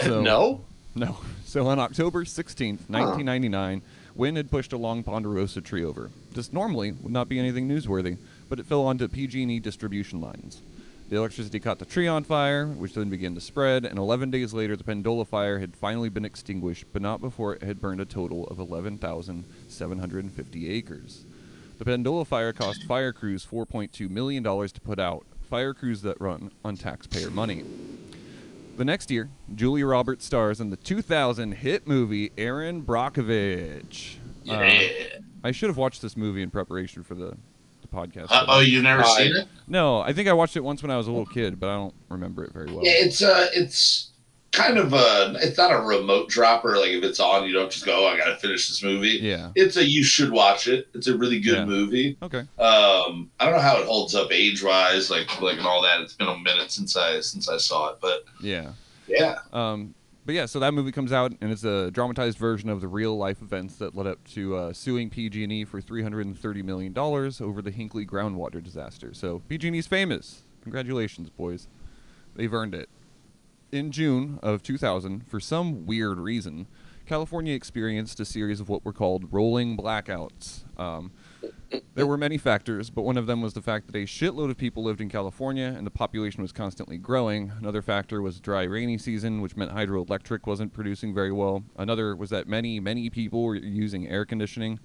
So, no. no. [laughs] So on October 16th, 1999, wind had pushed a long ponderosa tree over. This normally would not be anything newsworthy, but it fell onto PG&E distribution lines. The electricity caught the tree on fire, which then began to spread, and 11 days later, the Pendola fire had finally been extinguished, but not before it had burned a total of 11,750 acres. The Pendola fire cost fire crews $4.2 million to put out, fire crews that run on taxpayer money. The next year, Julia Roberts stars in the 2000 hit movie Erin Brockovich. Uh, I should have watched this movie in preparation for the podcast. Uh, oh, you've never I- seen it? no, I think I watched it once when I was a little kid, but I don't remember it very well. Yeah, it's uh it's kind of a it's not a remote dropper. Like if it's on, you don't just go, oh, I gotta finish this movie. Yeah. It's a you should watch it. It's a really good Yeah. movie. Okay. Um, I don't know how it holds up age wise, like like and all that. It's been a minute since I since I saw it, but Yeah. yeah, Um, but yeah, so that movie comes out, and it's a dramatized version of the real life events that led up to uh, suing PG&E for 330 million dollars over the Hinkley groundwater disaster. So PG&E's famous. Congratulations, boys. They've earned it. In June of 2000, for some weird reason, California experienced a series of what were called rolling blackouts. Um, there were many factors, but one of them was the fact that a shitload of people lived in California and the population was constantly growing. Another factor was dry, rainy season, which meant hydroelectric wasn't producing very well. Another was that many, many people were using air conditioning.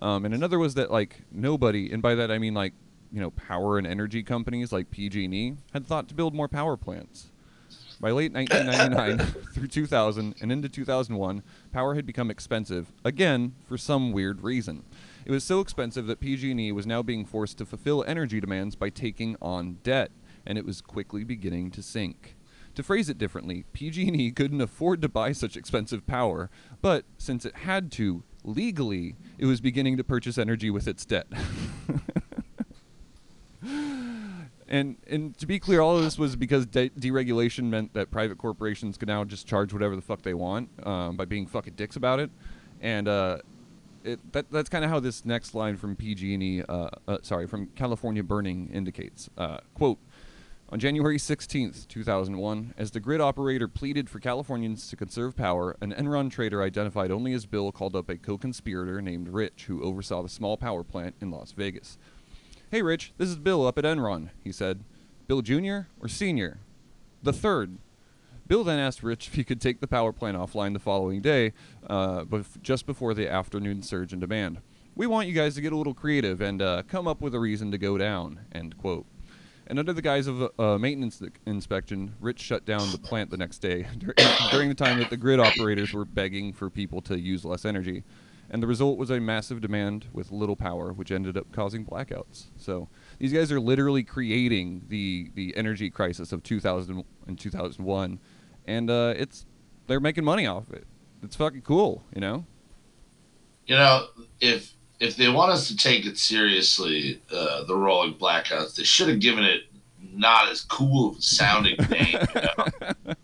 Um, and another was that like nobody, and by that I mean like you know power and energy companies like PG&E had thought to build more power plants. By late 1999 [laughs] through 2000 and into 2001, power had become expensive again for some weird reason. It was so expensive that PG&E was now being forced to fulfill energy demands by taking on debt, and it was quickly beginning to sink. To phrase it differently, PG&E [laughs] couldn't afford to buy such expensive power, but since it had to legally, it was beginning to purchase energy with its debt. [laughs] And and to be clear, all of this was because de- deregulation meant that private corporations could now just charge whatever the fuck they want um, by being fucking dicks about it, and uh, it, that that's kind of how this next line from PG&E, uh, uh, sorry, from California Burning indicates. Uh, quote. On January 16th, 2001, as the grid operator pleaded for Californians to conserve power, an Enron trader identified only as Bill called up a co conspirator named Rich who oversaw the small power plant in Las Vegas. Hey, Rich, this is Bill up at Enron, he said. Bill Jr. or Senior? The third. Bill then asked Rich if he could take the power plant offline the following day, uh, bef- just before the afternoon surge in demand. We want you guys to get a little creative and uh, come up with a reason to go down. End quote. And under the guise of a, a maintenance inspection, Rich shut down the plant the next day [laughs] during the time that the grid operators were begging for people to use less energy. And the result was a massive demand with little power, which ended up causing blackouts. So these guys are literally creating the, the energy crisis of 2000 and 2001, and uh, it's they're making money off it. It's fucking cool, you know. you know if if they want us to take it seriously, uh, the rolling blackouts, they should have given it not as cool of a sounding [laughs] name. You know?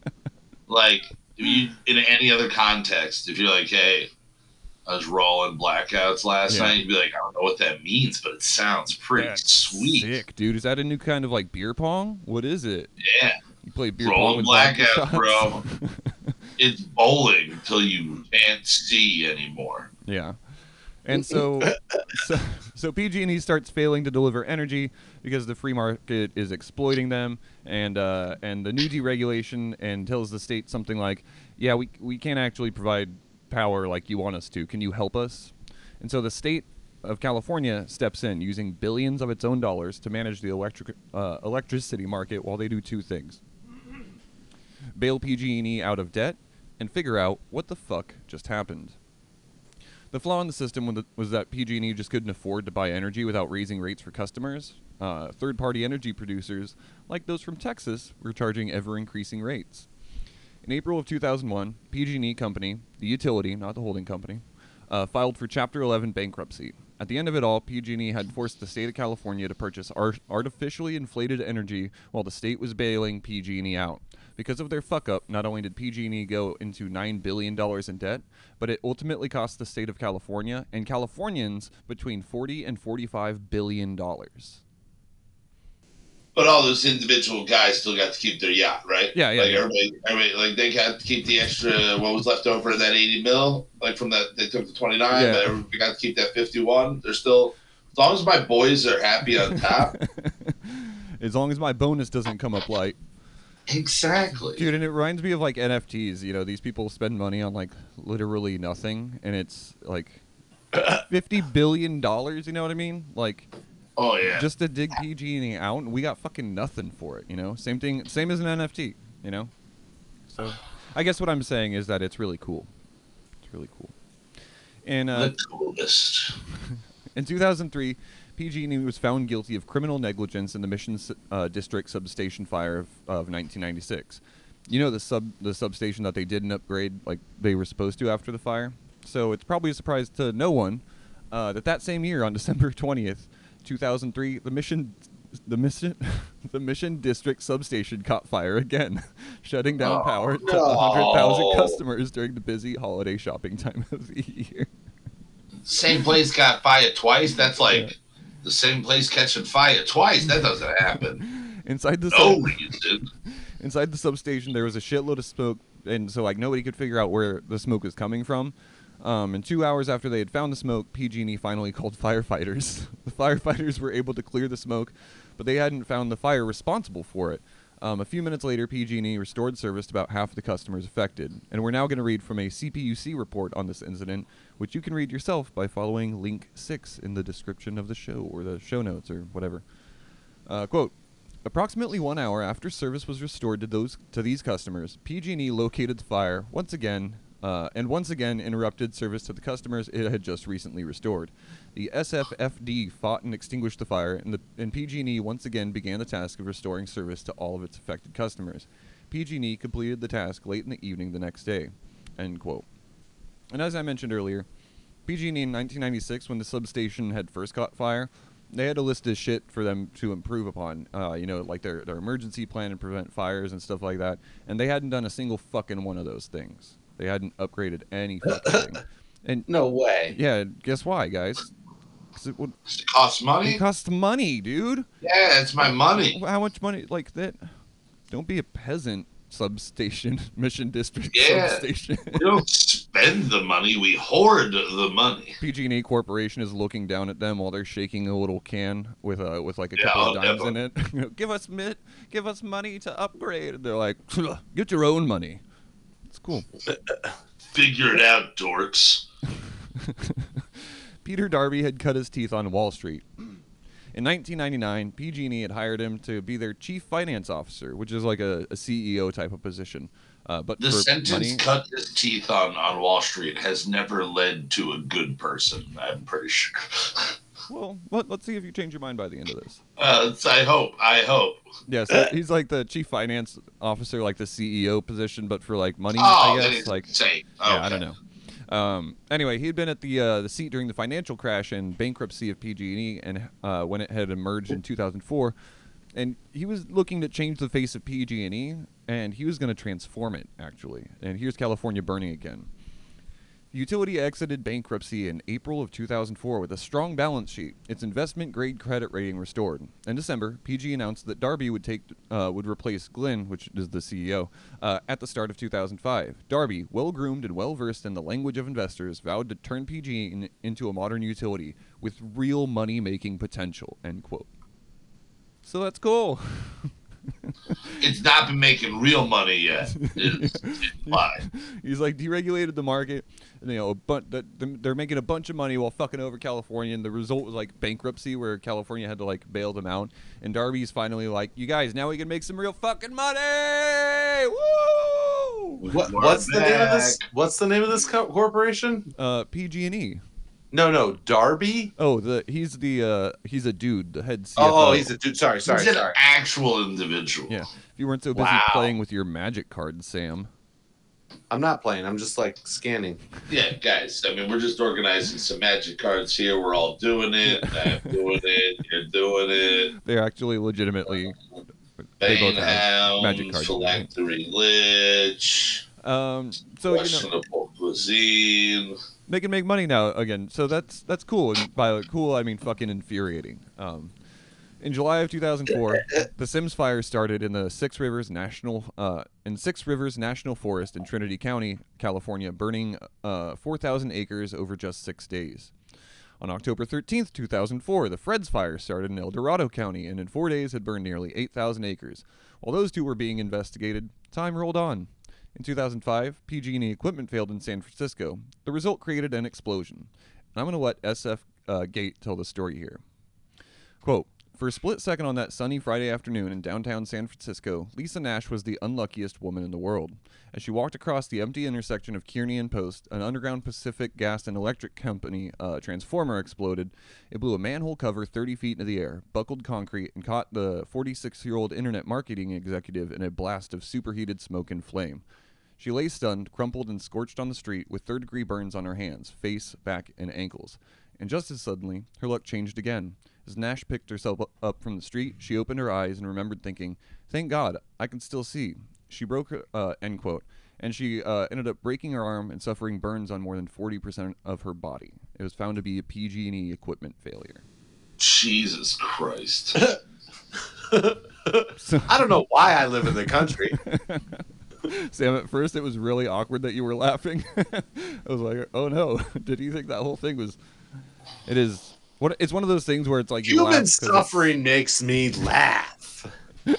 like if you in any other context, if you're like, hey. I was rolling blackouts last Yeah. night. You'd be like, I don't know what that means, but it sounds pretty That's sweet. Sick, dude. Is that a new kind of like beer pong? What is it? Yeah, You play beer pong with vodka blackouts, shots? bro. [laughs] it's bowling until you can't see anymore. Yeah. And so, [laughs] so, so PG&E starts failing to deliver energy because the free market is exploiting them, and uh, and the new deregulation and tells the state something like, "Yeah, we we can't actually provide power like you want us to. Can you help us?" And so the state of California steps in, using billions of its own dollars to manage the electric uh, electricity market while they do two things: bail PG&E out of debt and figure out what the fuck just happened. The flaw in the system was that- was that PG&E just couldn't afford to buy energy without raising rates for customers. Uh, third-party energy producers, like those from Texas, were charging ever-increasing rates. In April of 2001, PG&E Company, the utility, not the holding company, uh, filed for Chapter 11 bankruptcy. At the end of it all, PG&E had forced the state of California to purchase ar- artificially inflated energy while the state was bailing PG&E out. Because of their fuck up, not only did PG&E go into $9 billion in debt, but it ultimately cost the state of California and Californians between 40 and 45 billion dollars. But all those individual guys still got to keep their yacht, right? Yeah, yeah, Like yeah. everybody, everybody, like they got to keep the extra what was left over of that eighty mil, like from that they took the twenty nine, Yeah. but everybody got to keep that fifty one. They're still, as long as my boys are happy on top. [laughs] as long as my bonus doesn't come up light. Exactly. Dude, and it reminds me of like NFTs. You know, these people spend money on like literally nothing, and it's like [coughs] fifty billion dollars. You know what I mean? Like Oh yeah. just to dig PG&E out, and we got fucking nothing for it. You know, same thing, same as an NFT. You know, so I guess what I'm saying is that it's really cool. It's really cool. And uh, the coolest. [laughs] in 2003, PG&E was found guilty of criminal negligence in the Mission uh, District substation fire of, of 1996. You know the sub the substation that they didn't upgrade like they were supposed to after the fire. So it's probably a surprise to no one uh, that that same year, on [laughs] December 20th, 2003, the Mission the Mission [laughs] the Mission District substation caught fire again, [laughs] shutting down Oh, power to no. 100,000 customers during the busy holiday shopping time of the year. Same place got fire twice. That's like the same place catching fire twice. That doesn't happen. Inside the No sub- [laughs] inside the substation there was a shitload of smoke and so like nobody could figure out where the smoke was coming from um, and two hours after they had found the smoke pg&e finally [laughs] called firefighters [laughs] the firefighters were able to clear the smoke but they hadn't found the fire responsible for it um, a few minutes later pg&e restored service to about half the customers affected and we're now going to read from a cpuc report on this incident which you can read yourself by following link 6 in the description of the show or the show notes or whatever uh, quote Approximately one hour after service was restored to those to these customers, PG&E located the fire once again, uh, and once again interrupted service to the customers it had just recently restored. The SFFD fought and extinguished the fire, and, the, and PG&E once again began the task of restoring service to all of its affected customers. PG&E completed the task late in the evening the next day. End quote. And as I mentioned earlier, PG&E in 1996, when the substation had first caught fire, they had a list of shit for them to improve upon. Uh, you know, like their their emergency plan and prevent fires and stuff like that. And they hadn't done a single fucking one of those things. They hadn't upgraded any fucking thing. [coughs] And No way. yeah, guess why, guys? It would it cost money? it costs money, dude. Yeah, it's my money. How much money? Like that? Don't be a peasant. Substation, [laughs] Mission District Yeah. substation. We don't spend the money, we hoard the money. PG&E Corporation is looking down at them while they're shaking a little can with uh, with like a Yeah, couple of dimes in it. [laughs] Give us mit, give us money to upgrade. And they're like, get your own money. It's cool. [laughs] Figure it out, dorks. Peter Darbee had cut his teeth on Wall Street. In 1999, PG&E had hired him to be their chief finance officer, which is like a, a CEO type of position. Uh, but The sentence money, cut his teeth on, on Wall Street has never led to a good person, I'm pretty sure. [laughs] well, let, let's see if you change your mind by the end of this. Uh, I hope. I hope. Yeah, so he's like the chief finance officer, like the CEO position, but for like money, Oh, I guess. Like, insane. yeah, I don't know. Um, anyway, he had been at the uh, the seat during the financial crash and bankruptcy of PG&E, and uh, when it had emerged in 2004, and he was looking to change the face of PG&E, and he was going to transform it actually. And here's California burning again. Utility exited bankruptcy in April of 2004 with a strong balance sheet, its investment grade credit rating restored. In December, PG announced that Darbee would take uh, would replace Glynn, which is the CEO, uh, at the start of 2005. Darbee, well groomed and well versed in the language of investors, vowed to turn PG in, into a modern utility with real money making potential. End quote. So that's cool. [laughs] [laughs] It's not been making real money yet. It's, it's. [laughs] He's like deregulated the market, and, you know, but they're making a bunch of money while fucking over California, and the result was like bankruptcy, where California had to like bail them out, and Darbee's finally like, "You guys, now we can make some real fucking money!" Woo! What, We're what's the name of this? What's the name of this co- corporation? Uh, PG&E. No, no, Darbee. Oh, the he's the uh he's a dude, the head CFO. Oh, he's a dude. Sorry, sorry, He's an sorry. actual individual. yeah. If you weren't so busy Wow. playing with your magic card, Sam. I'm not playing. I'm just like scanning. Yeah, guys. I mean, we're just organizing some magic cards here. We're all doing it. I'm doing it. You're doing it. They're actually legitimately. They both have Banehound, magic cards. Phylactery Lich, Um, so you know questionable cuisine. They can make money now again. So that's that's cool. And by cool, I mean fucking infuriating. Um, in July of 2004, the Sims fire started in the Six Rivers National uh, in Six Rivers National Forest in Trinity County, California, burning uh, 4,000 acres over just six days. On October 13th, 2004, the Freds fire started in El Dorado County and in four days had burned nearly 8,000 acres. While those two were being investigated, time rolled on. In 2005, PG&E equipment failed in San Francisco. The result created an explosion. And I'm going to let SF uh, Gate tell the story here. Quote, for a split second on that sunny Friday afternoon in downtown San Francisco, Lisa Nash was the unluckiest woman in the world. As she walked across the empty intersection of Kearny and Post, an underground Pacific Gas and Electric Company uh, transformer exploded. It blew a manhole cover 30 feet into the air, buckled concrete, and caught the 46 year old internet marketing executive in a blast of superheated smoke and flame. She lay stunned, crumpled, and scorched on the street with third degree burns on her hands, face, back, and ankles. And just as suddenly, her luck changed again. As Nash picked herself up from the street, she opened her eyes and remembered thinking, Thank God, I can still see. She broke her, uh, end quote. And she uh, ended up breaking her arm and suffering burns on more than 40% of her body. It was found to be a PG&E E equipment failure. Jesus Christ. [laughs] I don't know why I live in the country. [laughs] Sam, at first it was really awkward that you were laughing. [laughs] I was like, "Oh no, did you think that whole thing was?" It is. What it's one of those things where it's like Human suffering makes me laugh. [laughs]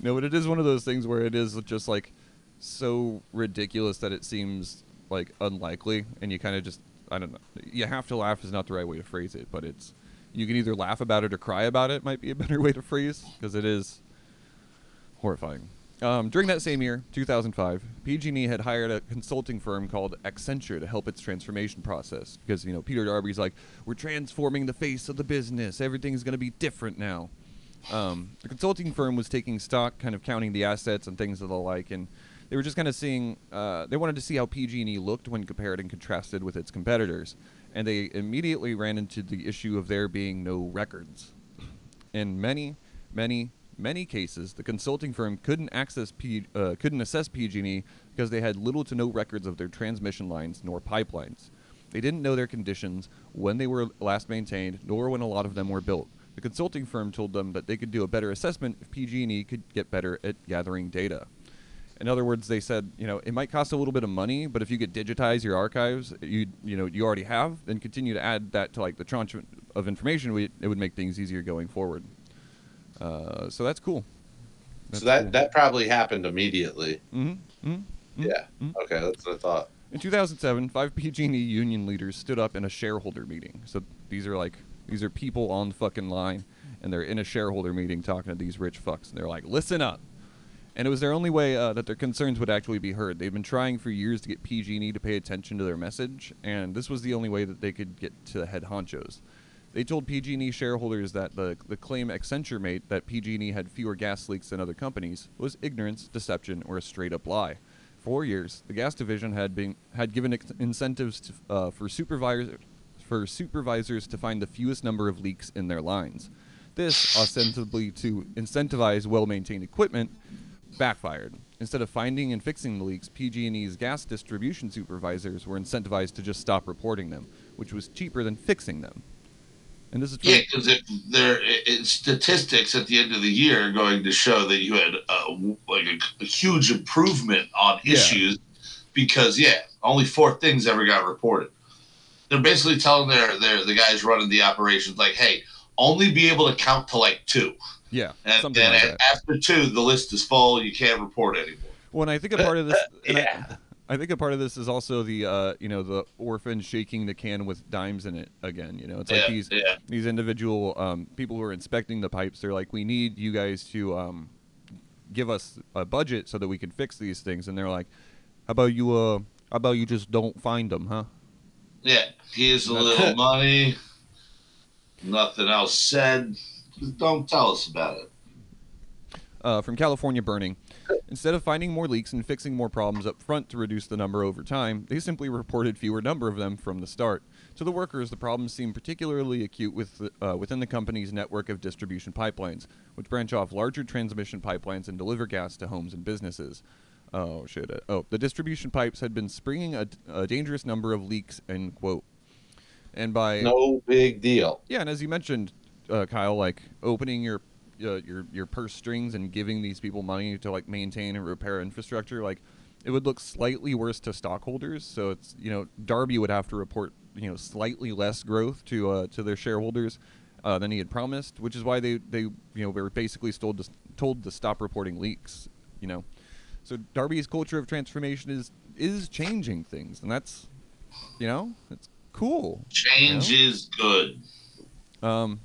No, but it is one of those things where it is just like so ridiculous that it seems like unlikely, and you kind of just I don't know. You have to laugh is not the right way to phrase it, but it's you can either laugh about it or cry about it. Might be a better way to phrase because it is horrifying. Um, during that same year, 2005, PG&E had hired a consulting firm called Accenture to help its transformation process because you know Peter Darbee's like, we're transforming the face of the business. Everything's going to be different now. Um, the consulting firm was taking stock, kind of counting the assets and things of the like, and they were just kind of seeing. Uh, they wanted to see how PG&E looked when compared and contrasted with its competitors, and they immediately ran into the issue of there being no records. In many, many, many cases, the consulting firm couldn't access P, uh, couldn't assess PG&E because they had little to no records of their transmission lines nor pipelines. They didn't know their conditions, when they were last maintained, nor when a lot of them were built. The consulting firm told them that they could do a better assessment if PG&E could get better at gathering data. In other words, they said, you know, it might cost a little bit of money, but if you could digitize your archives, you you know, you already have, then continue to add that to like the tranche of information, we, it would make things easier going forward. Uh, so that's cool. so that that probably happened immediately. hmm hmm Yeah. Mhm. Okay, that's what I thought. In 2007, five PG&E union leaders stood up in a shareholder meeting. So these are like these are people on the fucking line, and they're in a shareholder meeting talking to these rich fucks, and they're like, "Listen up." And it was their only way uh, that their concerns would actually be heard. They've been trying for years to get PG&E to pay attention to their message, and this was the only way that they could get to the head honchos. They told PG&E shareholders that the, the claim Accenture made that PG&E had fewer gas leaks than other companies was ignorance, deception, or a straight-up lie. For years, the gas division had been had given ex- incentives to, uh, for supervisors for supervisors to find the fewest number of leaks in their lines. This, ostensibly to incentivize well-maintained equipment, backfired. Instead of finding and fixing the leaks, PG&E's gas distribution supervisors were incentivized to just stop reporting them, which was cheaper than fixing them. And this is Yeah, because if there statistics at the end of the year are going to show that you had uh, like a, a huge improvement on Yeah. issues, because yeah, only four things ever got reported. They're basically telling their their the guys running the operations like, hey, only be able to count to like two, yeah, and then like a- after two, the list is full. You can't report anymore. When I think a part of this, and I- [laughs] Yeah. I, think a part of this is also the, uh, you know, the orphan shaking the can with dimes in it again. You know, it's like yeah, these yeah. these individual um, people who are inspecting the pipes. They're like, we need you guys to um, give us a budget so that we can fix these things. And they're like, how about you, uh, how about you just don't find them, huh? Yeah, here's a little [laughs] money. Nothing else said. Just don't tell us about it. uh, from California burning. Instead of finding more leaks and fixing more problems up front to reduce the number over time, they simply reported fewer number of them from the start. To the workers, the problems seemed particularly acute with the, uh, within the company's network of distribution pipelines, which branch off larger transmission pipelines and deliver gas to homes and businesses. Oh shit! uh, Oh, the distribution pipes had been springing a, a dangerous number of leaks. End quote. And by No big deal. yeah, and as you mentioned, uh, Kyle, like opening your uh, your your purse strings and giving these people money to like maintain and repair infrastructure, like it would look slightly worse to stockholders. So it's you know Darbee would have to report you know slightly less growth to uh, to their shareholders uh, than he had promised, which is why they they you know were basically told to told to stop reporting leaks. You know, so Darbee's culture of transformation is is changing things, and that's you know it's cool. Change is good. Um,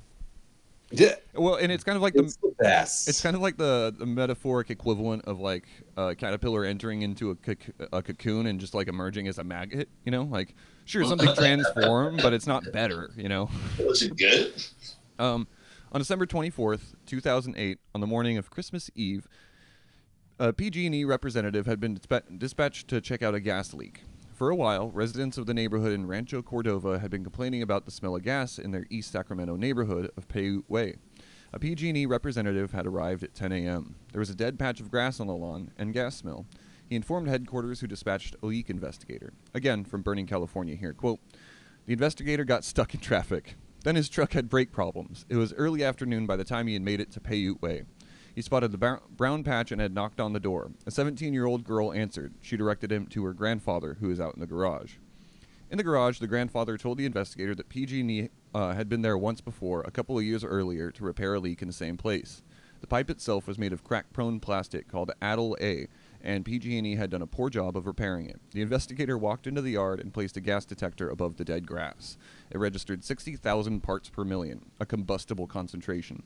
Yeah, well, and it's kind of like the it's the best. It's kind of like the, the metaphoric equivalent of like a caterpillar entering into a, coc- a cocoon and just like emerging as a maggot. You know, like sure something [laughs] transformed, but it's not better. You know. Was it good? Um, on December 24th, 2008, on the morning of Christmas Eve, a PG&E representative had been dispa- dispatched to check out a gas leak. For a while, residents of the neighborhood in Rancho Cordova had been complaining about the smell of gas in their East Sacramento neighborhood of Paiute Way. A PG&E representative had arrived at 10 a.m. There was a dead patch of grass on the lawn and gas smell. He informed headquarters, who dispatched a leak investigator. Again, from Burning, California. Here, quote: "The investigator got stuck in traffic. Then his truck had brake problems. It was early afternoon by the time he had made it to Paiute Way. He spotted the brown patch and had knocked on the door. A 17-year-old girl answered. She directed him to her grandfather, who was out in the garage. In the garage, the grandfather told the investigator that PG&E uh, had been there once before, a couple of years earlier, to repair a leak in the same place. The pipe itself was made of crack-prone plastic called Aldyl A, and PG&E had done a poor job of repairing it. The investigator walked into the yard and placed a gas detector above the dead grass. It registered 60,000 parts per million, a combustible concentration.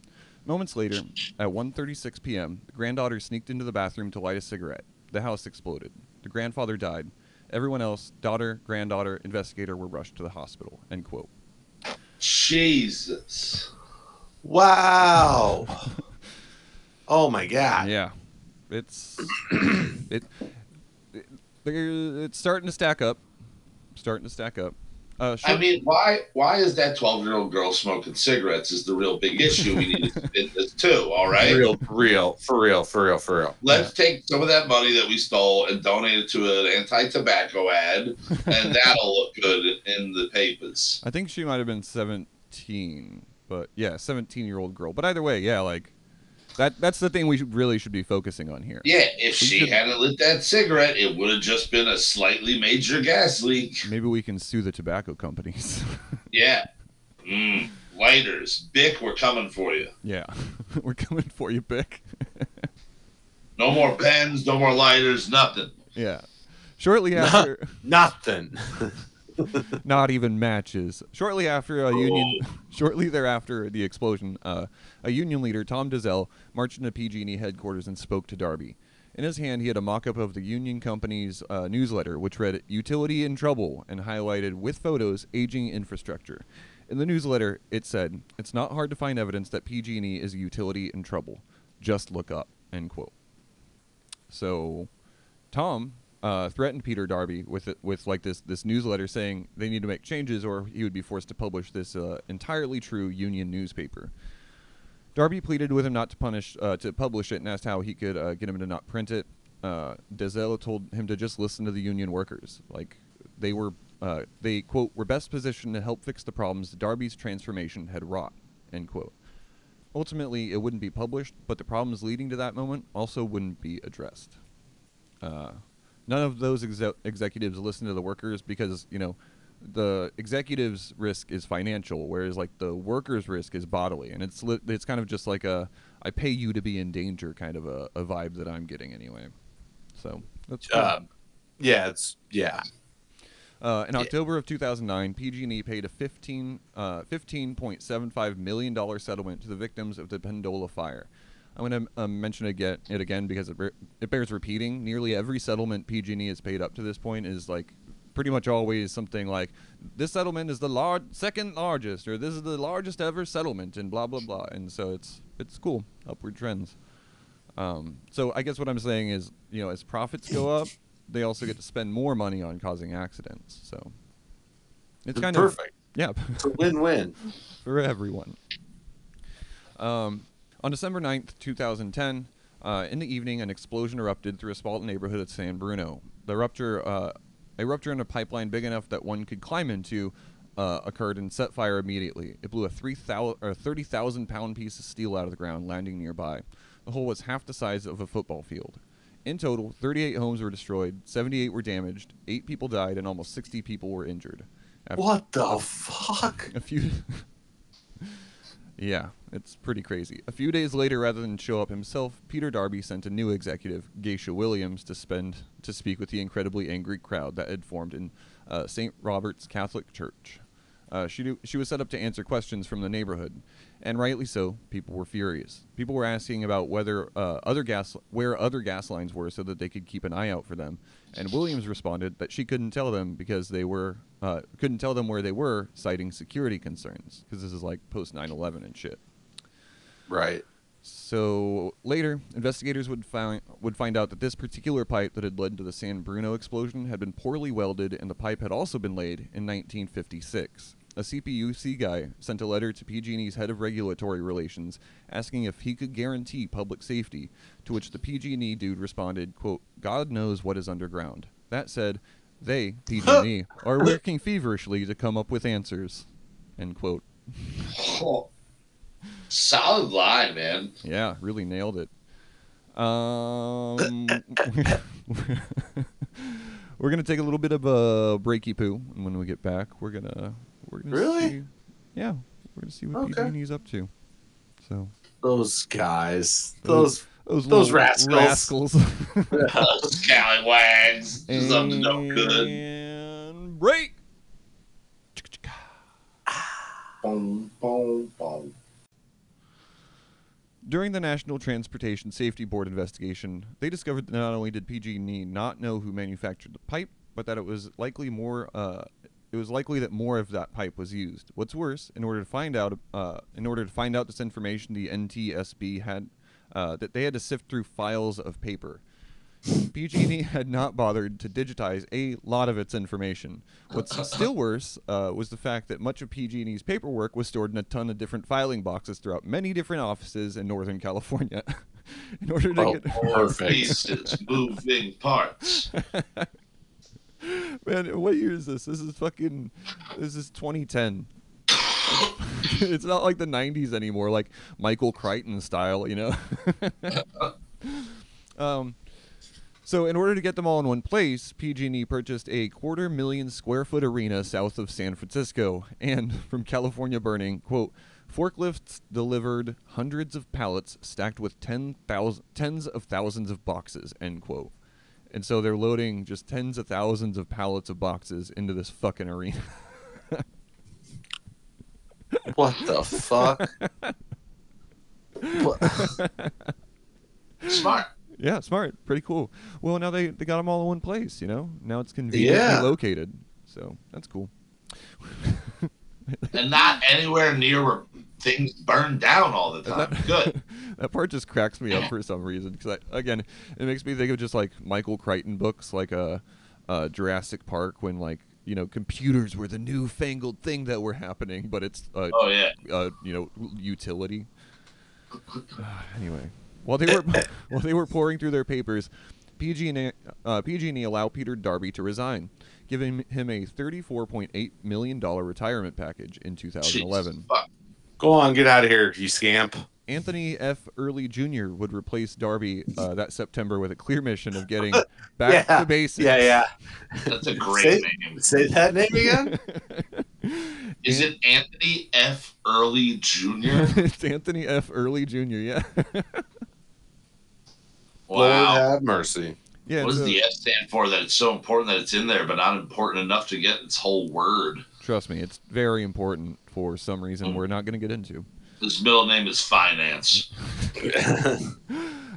Moments later, at 1:36 p.m., the granddaughter sneaked into the bathroom to light a cigarette. The house exploded. The grandfather died. Everyone else, daughter, granddaughter, investigator, were rushed to the hospital. End quote. Jesus. wow. [laughs] oh my god. Yeah, it's it, it it's starting to stack up. Starting to stack up. Uh, I mean, why why is that 12 year old girl smoking cigarettes is the real big issue we need to [laughs] spin this too, all right? Real, real, for real, for real, for real. Let's take some of that money that we stole and donate it to an anti tobacco ad, and [laughs] that'll look good in the papers. I think she might have been 17, but yeah, 17 year old girl. But either way, yeah, like that. That's the thing we should, really should be focusing on here. Yeah, if she should- hadn't lit that cigarette, it would have just been a slightly major gas leak. Maybe we can sue the tobacco companies. [laughs] Yeah. Mm, lighters. Bic, we're coming for you. yeah, [laughs] we're coming for you, Bic. No more pens, no more lighters, nothing. yeah. Shortly after, Nothing. [laughs] [laughs] not even matches. Shortly after a union, [laughs] shortly thereafter the explosion, uh, a union leader, Tom Dalzell, marched into PG&E headquarters and spoke to Darbee. In his hand, he had a mock-up of the union company's uh, newsletter, which read "Utility in Trouble" and highlighted with photos aging infrastructure. In the newsletter, it said, "It's not hard to find evidence that PG&E is a utility in trouble. Just look up." End quote. So, Tom uh, threatened Peter Darbee with it, with like this this newsletter saying they need to make changes or he would be forced to publish this uh, entirely true union newspaper. Darbee pleaded with him not to punish uh, to publish it and asked how he could uh, get him to not print it. Uh, Dalzell told him to just listen to the union workers. Like they were uh, they quote were best positioned to help fix the problems Darbee's transformation had wrought. End quote. Ultimately, it wouldn't be published, but the problems leading to that moment also wouldn't be addressed. Uh, none of those exe- executives listen to the workers because you know the executives' risk is financial, whereas like the workers' risk is bodily, and it's li- it's kind of just like a I pay you to be in danger kind of a, a vibe that I'm getting anyway. So that's cool. Uh, yeah, it's yeah. Uh, in October of 2009, PG&E paid a 15, uh, $15.75 million settlement to the victims of the Pendola fire. I'm going to um, mention it again, it again because it, re- it bears repeating. Nearly every settlement PG&E has paid up to this point is like pretty much always something like this settlement is the lar- second largest or this is the largest ever settlement and blah blah blah. And so it's it's cool upward trends. Um, so I guess what I'm saying is, you know, as profits go up, [laughs] they also get to spend more money on causing accidents. So it's kind perfect. of yeah It's a win-win. [laughs] for everyone. Um, on December 9th, 2010, uh, in the evening, an explosion erupted through a small neighborhood of San Bruno. The rupture, uh, a rupture in a pipeline big enough that one could climb into, uh, occurred and set fire immediately. It blew a 30,000 pound piece of steel out of the ground, landing nearby. The hole was half the size of a football field. In total, 38 homes were destroyed, 78 were damaged, 8 people died, and almost 60 people were injured. After- What the fuck? a few. [laughs] yeah, it's pretty crazy. A few days later, rather than show up himself, Peter Darbee sent a new executive, Geisha Williams, to spend to speak with the incredibly angry crowd that had formed in uh, St. Robert's Catholic Church. Uh, she do, she was set up to answer questions from the neighborhood, and rightly so. People were furious. People were asking about whether uh, other gas where other gas lines were, so that they could keep an eye out for them. And Williams responded that she couldn't tell them because they were uh, couldn't tell them where they were, citing security concerns because this is like post 9/11 and shit. Right. So later, investigators would find would find out that this particular pipe that had led to the San Bruno explosion had been poorly welded, and the pipe had also been laid in 1956. A CPUC guy sent a letter to PG&E's head of regulatory relations asking if he could guarantee public safety, to which the PG&E dude responded, quote, God knows what is underground. That said, they, PG&E, are working feverishly to come up with answers, end quote. Oh, [laughs] solid line, man. Yeah, really nailed it. [laughs] Um, [laughs] we're gonna take a little bit of a breaky poo, and when we get back, we're gonna we're gonna Really? see, yeah, we're gonna see what Okay. PG&E's up to. So Those guys. Those- Those. those Those rascals. rascals. [laughs] Those scallywags. Just no good. and break. Boom, boom, boom. During the National Transportation Safety Board investigation, they discovered that not only did PG&E not know who manufactured the pipe, but that it was likely more uh, it was likely that more of that pipe was used. What's worse, in order to find out uh, in order to find out this information, the NTSB had uh, that they had to sift through files of paper. [laughs] PG&E had not bothered to digitize a lot of its information. What's [coughs] still worse uh, was the fact that much of PG&E's paperwork was stored in a ton of different filing boxes throughout many different offices in Northern California. [laughs] in order to Oh, get perfect. [laughs] Pieces, moving parts. [laughs] man, what year is this? This is fucking. This is 2010. [laughs] it's not like the 90s anymore, like Michael Crichton style, you know. [laughs] um, so in order to get them all in one place, PG&E purchased a quarter million square foot arena south of San Francisco, and from California burning, quote, forklifts delivered hundreds of pallets stacked with 10,000 tens of thousands of boxes, end quote. And so they're loading just tens of thousands of pallets of boxes into this fucking arena. What the fuck? What- [laughs] Smart. Yeah, smart. Pretty cool. Well, now they, they got them all in one place, you know? Now it's conveniently Yeah. located. So that's cool. [laughs] And not anywhere near where things burn down all the time. Good. [laughs] that part just cracks me up for some reason. Because, again, it makes me think of just like Michael Crichton books, like uh, uh, Jurassic Park, when, like, you know, computers were the newfangled thing that were happening, but it's, uh, Oh, yeah. uh, you know, utility. [sighs] anyway, while they were [laughs] while they were pouring through their papers, PG&E, uh, PG&E allowed Peter Darbee to resign, giving him a $34.8 million retirement package in 2011. Jesus, fuck. Go on, get out of here, you scamp. Anthony F. Earley Jr. would replace Darbee uh, that September with a clear mission of getting [laughs] back Yeah, to basics. Yeah, yeah. That's a great Say- name. Say that name again. [laughs] Is it Anthony F. Earley Jr.? [laughs] it's Anthony F. Earley Jr. Yeah. Lord have mercy. yeah. What does so- the F stand for that it's so important that it's in there, but not important enough to get its whole word? Trust me, it's very important for some reason we're not going to get into. His middle name is Finance. [laughs]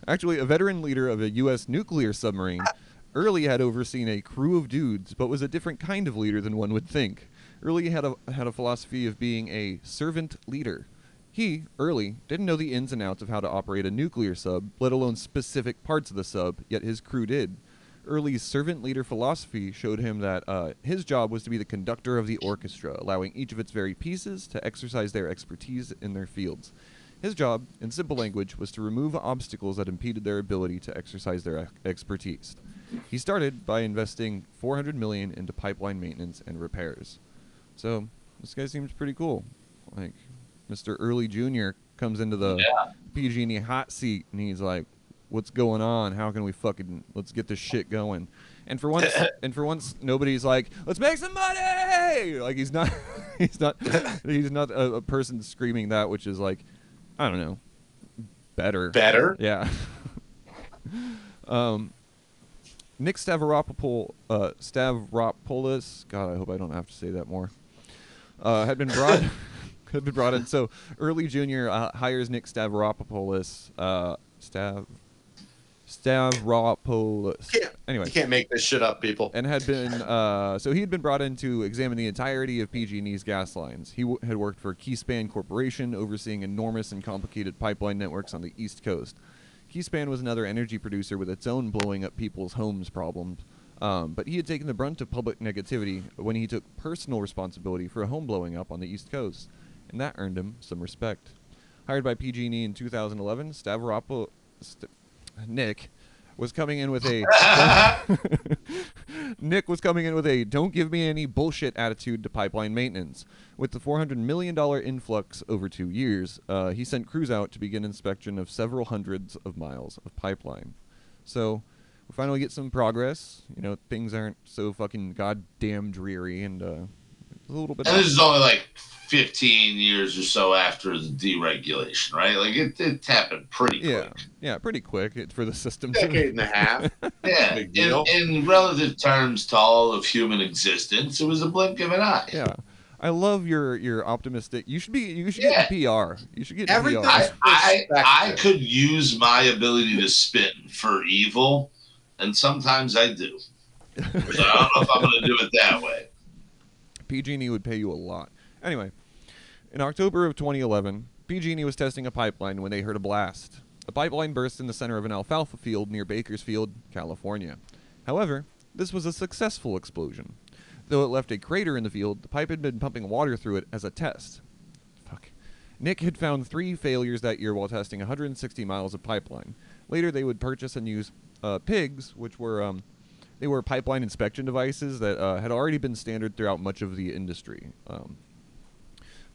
Actually, a veteran leader of a U.S. nuclear submarine, Earley had overseen a crew of dudes, but was a different kind of leader than one would think. Earley had a had a philosophy of being a servant leader. He, Earley, didn't know the ins and outs of how to operate a nuclear sub, let alone specific parts of the sub, yet his crew did. Earley's servant leader philosophy showed him that uh, his job was to be the conductor of the orchestra, allowing each of its very pieces to exercise their expertise in their fields. His job, in simple language, was to remove obstacles that impeded their ability to exercise their expertise. He started by investing 400 million into pipeline maintenance and repairs. So this guy seems pretty cool. Like Mr. Earley Jr. comes into the Yeah. PG&E hot seat and he's like, "What's going on? How can we fucking let's get this shit going?" And for once, [laughs] and for once, nobody's like, "Let's make some money!" Like he's not, [laughs] he's not, he's not a, a person screaming that, which is like, I don't know, better. Better. Yeah. [laughs] um, Nick Stavropoulos, uh, Stavropoulos, God, I hope I don't have to say that more. Uh, had been brought, had been brought in. So Earley junior uh, hires Nick Stavropoulos, uh, Stav, Stavropoulos. Can't- Anyway, You can't make this shit up, people. and had been uh, so he had been brought in to examine the entirety of PG&E's gas lines. He w- had worked for Keyspan Corporation, overseeing enormous and complicated pipeline networks on the East Coast. Keyspan was another energy producer with its own blowing up people's homes problems. Um, but he had taken the brunt of public negativity when he took personal responsibility for a home blowing up on the East Coast, and that earned him some respect. Hired by PG&E in 2011, Stavropoulos, St- Nick was coming in with a [laughs] [laughs] Nick was coming in with a don't give me any bullshit attitude to pipeline maintenance. With the $400 million influx over two years, uh, he sent crews out to begin inspection of several hundreds of miles of pipeline. So we finally get some progress. You know, things aren't so fucking goddamn dreary and uh, a little bit. And this is only like 15 years or so after the deregulation, right? Like it, it happened pretty yeah, quick. yeah, pretty quick for the system. Decade and a [laughs] half. Yeah. In, in relative terms to all of human existence, it was a blink of an eye. yeah. I love your your optimistic. You should be. You should Yeah. get in PR. You should get in Everything- PR. I, I, I could use my ability to spin for evil, and sometimes I do. [laughs] But I don't know if I'm going to do it that way. PG&E would pay you a lot. Anyway, in October of 2011, PG&E was testing a pipeline when they heard a blast. The pipeline burst in the center of an alfalfa field near Bakersfield, California. However, this was a successful explosion. Though it left a crater in the field, the pipe had been pumping water through it as a test. Fuck. Nick had found three failures that year while testing 160 miles of pipeline. Later, they would purchase and use uh, pigs, which were um, they were pipeline inspection devices that uh, had already been standard throughout much of the industry. Um,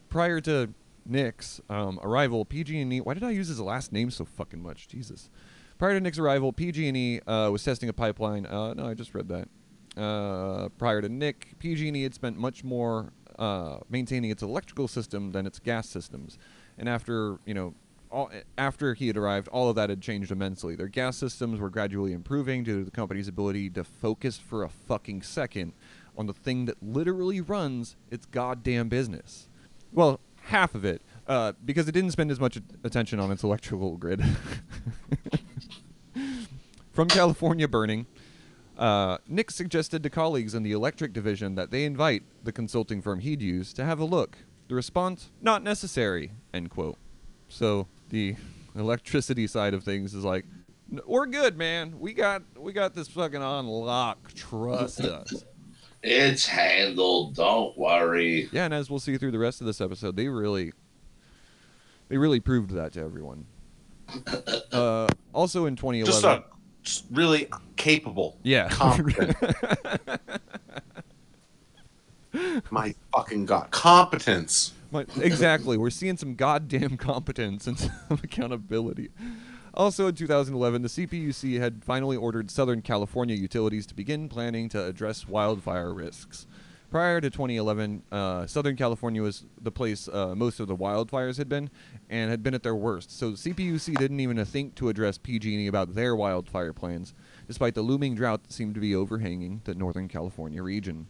prior to Nick's um, arrival, PG&E. Why did I use his last name so fucking much? Jesus. Prior to Nick's arrival, PG&E uh, was testing a pipeline. Uh, no, I just read that. Uh, prior to Nick, PG&E had spent much more uh, maintaining its electrical system than its gas systems, and after you know, all, after he had arrived, all of that had changed immensely. Their gas systems were gradually improving due to the company's ability to focus for a fucking second on the thing that literally runs its goddamn business. Well, half of it, uh, because it didn't spend as much attention on its electrical grid. [laughs] From California burning, uh, Nick suggested to colleagues in the electric division that they invite the consulting firm he'd use to have a look. The response, not necessary, end quote. So the electricity side of things is like, we're good, man. We got we got this fucking on lock. Trust [laughs] us. It's handled. Don't worry. Yeah, and as we'll see through the rest of this episode, they really they really proved that to everyone. [laughs] Uh, also in 2011, Just a just really capable. yeah, competent. [laughs] My fucking god, competence. My- [laughs] exactly. We're seeing some goddamn [laughs] competence and some [laughs] accountability. Also in 2011, the CPUC had finally ordered Southern California utilities to begin planning to address wildfire risks. Prior to 2011, uh, Southern California was the place uh, most of the wildfires had been, and had been at their worst. So the CPUC didn't even think to address PG&E about their wildfire plans, despite the looming drought that seemed to be overhanging the Northern California region.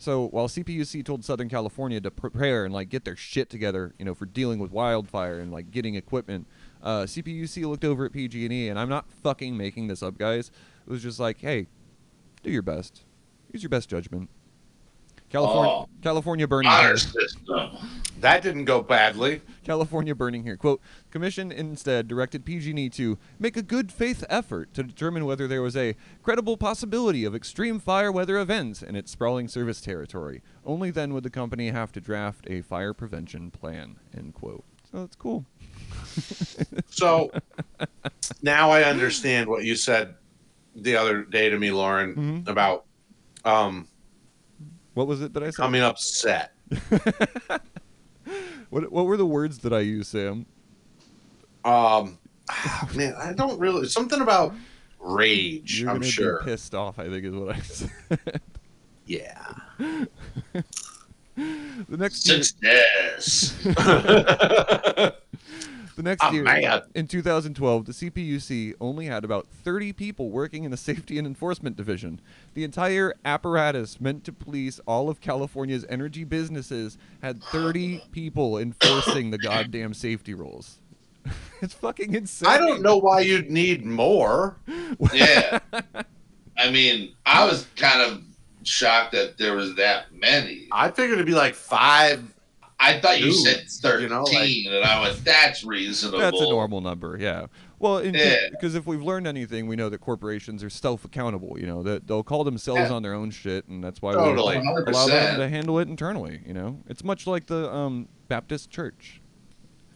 So while CPUC told Southern California to prepare and like get their shit together, you know, for dealing with wildfire and like getting equipment, uh, CPUC looked over at PG&E, and I'm not fucking making this up, guys. It was just like, hey, do your best, use your best judgment. California, Oh. California burning. System. That didn't go badly. California burning here. Quote, Commission instead directed PG&E to make a good faith effort to determine whether there was a credible possibility of extreme fire weather events in its sprawling service territory. Only then would the company have to draft a fire prevention plan, end quote. So that's cool. [laughs] So now I understand what you said the other day to me, Loren, Mhm. about um, What was it that I said? coming upset. [laughs] What, what were the words that I used, Sam? Um, [sighs] man, I don't really something about rage. You're I'm sure. pissed off, I think is what I [laughs] said. Yeah. the next year, Success. [laughs] the next I'm year mad. in 2012, the CPUC only had about 30 people working in the Safety and Enforcement Division. The entire apparatus meant to police all of California's energy businesses had 30 people enforcing the goddamn safety rules. [laughs] it's fucking insane. I don't know why you'd need more. yeah. [laughs] I mean, I was kind of shocked that there was that many. I figured it'd be like five. I thought you said 13, you know, like- and I went, that's reasonable. That's a normal number, yeah. Well, Yeah. because if we've learned anything, we know that corporations are self-accountable. You know that they'll call themselves Yeah. on their own shit, and that's why Totally. we allow them to handle it internally. You know, it's much like the um, Baptist Church.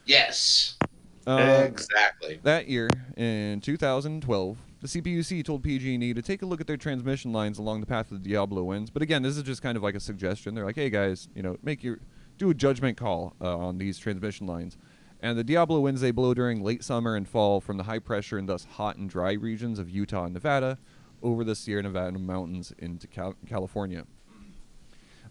Yes. Um, exactly. That year, in 2012, the CPUC told PG&E to take a look at their transmission lines along the path of the Diablo winds. But again, this is just kind of like a suggestion. They're like, "Hey guys, you know, make your do a judgment call uh, on these transmission lines." And the Diablo winds they blow during late summer and fall from the high pressure and thus hot and dry regions of Utah and Nevada over the Sierra Nevada mountains into Cal- California.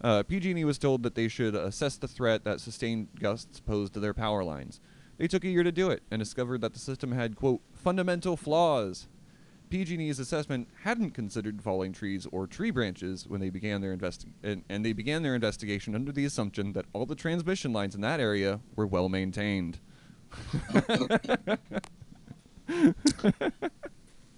Uh, PG&E was told that they should assess the threat that sustained gusts posed to their power lines. They took a year to do it and discovered that the system had, quote, fundamental flaws. PG&E's assessment hadn't considered falling trees or tree branches when they began their investi- and, and they began their investigation under the assumption that all the transmission lines in that area were well maintained.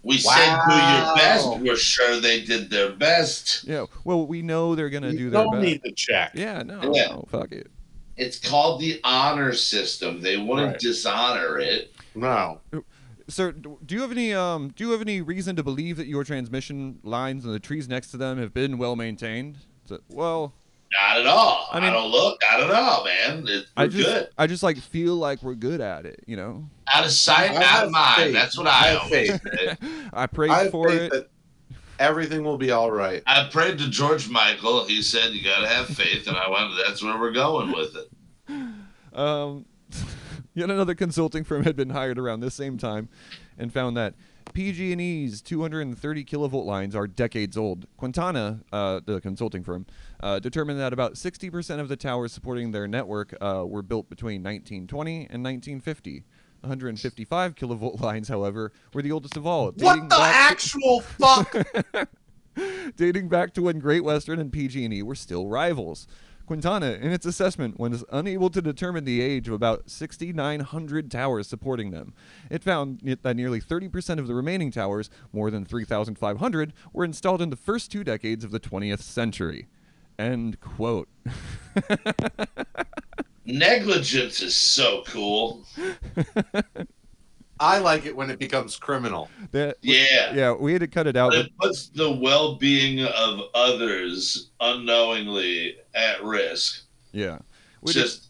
We said do your best. We're sure they did their best. Yeah, well, we know they're gonna You do their best. don't best. need to check. yeah, no, Yeah. no, fuck it. It's called the honor system. They wouldn't Right. dishonor it. No. Sir, do you have any um do you have any reason to believe that your transmission lines and the trees next to them have been well maintained? So- well, Not at all. I I, mean- don't look. Not at all, man. It, we're I just good. I just like feel like we're good at it, you know. Out of sight, I out of mind. faith. That's what I I, have always faith. say. [laughs] I prayed I for faith it. That everything will be all right. I prayed to George Michael. He said you got to have faith, and I went. That's where we're going with it. [laughs] Um, [laughs] yet another consulting firm had been hired around this same time, and found that PG&E's 230 kilovolt lines are decades old. Quintana, uh, the consulting firm, uh, determined that about 60% of the towers supporting their network uh, were built between 1920 and 1950. 155 kilovolt lines, however, were the oldest of all. dating What the back to- fuck? [laughs] dating back to when Great Western and PG&E were still rivals. Quintana, in its assessment, was unable to determine the age of about 6,900 towers supporting them. It found that nearly 30% of the remaining towers, more than 3,500, were installed in the first two decades of the 20th century. End quote. [laughs] Negligence is so cool. [laughs] I like it when it becomes criminal. That, Yeah. yeah, we had to cut it out. But But puts the well-being of others unknowingly at risk. yeah, we did- Just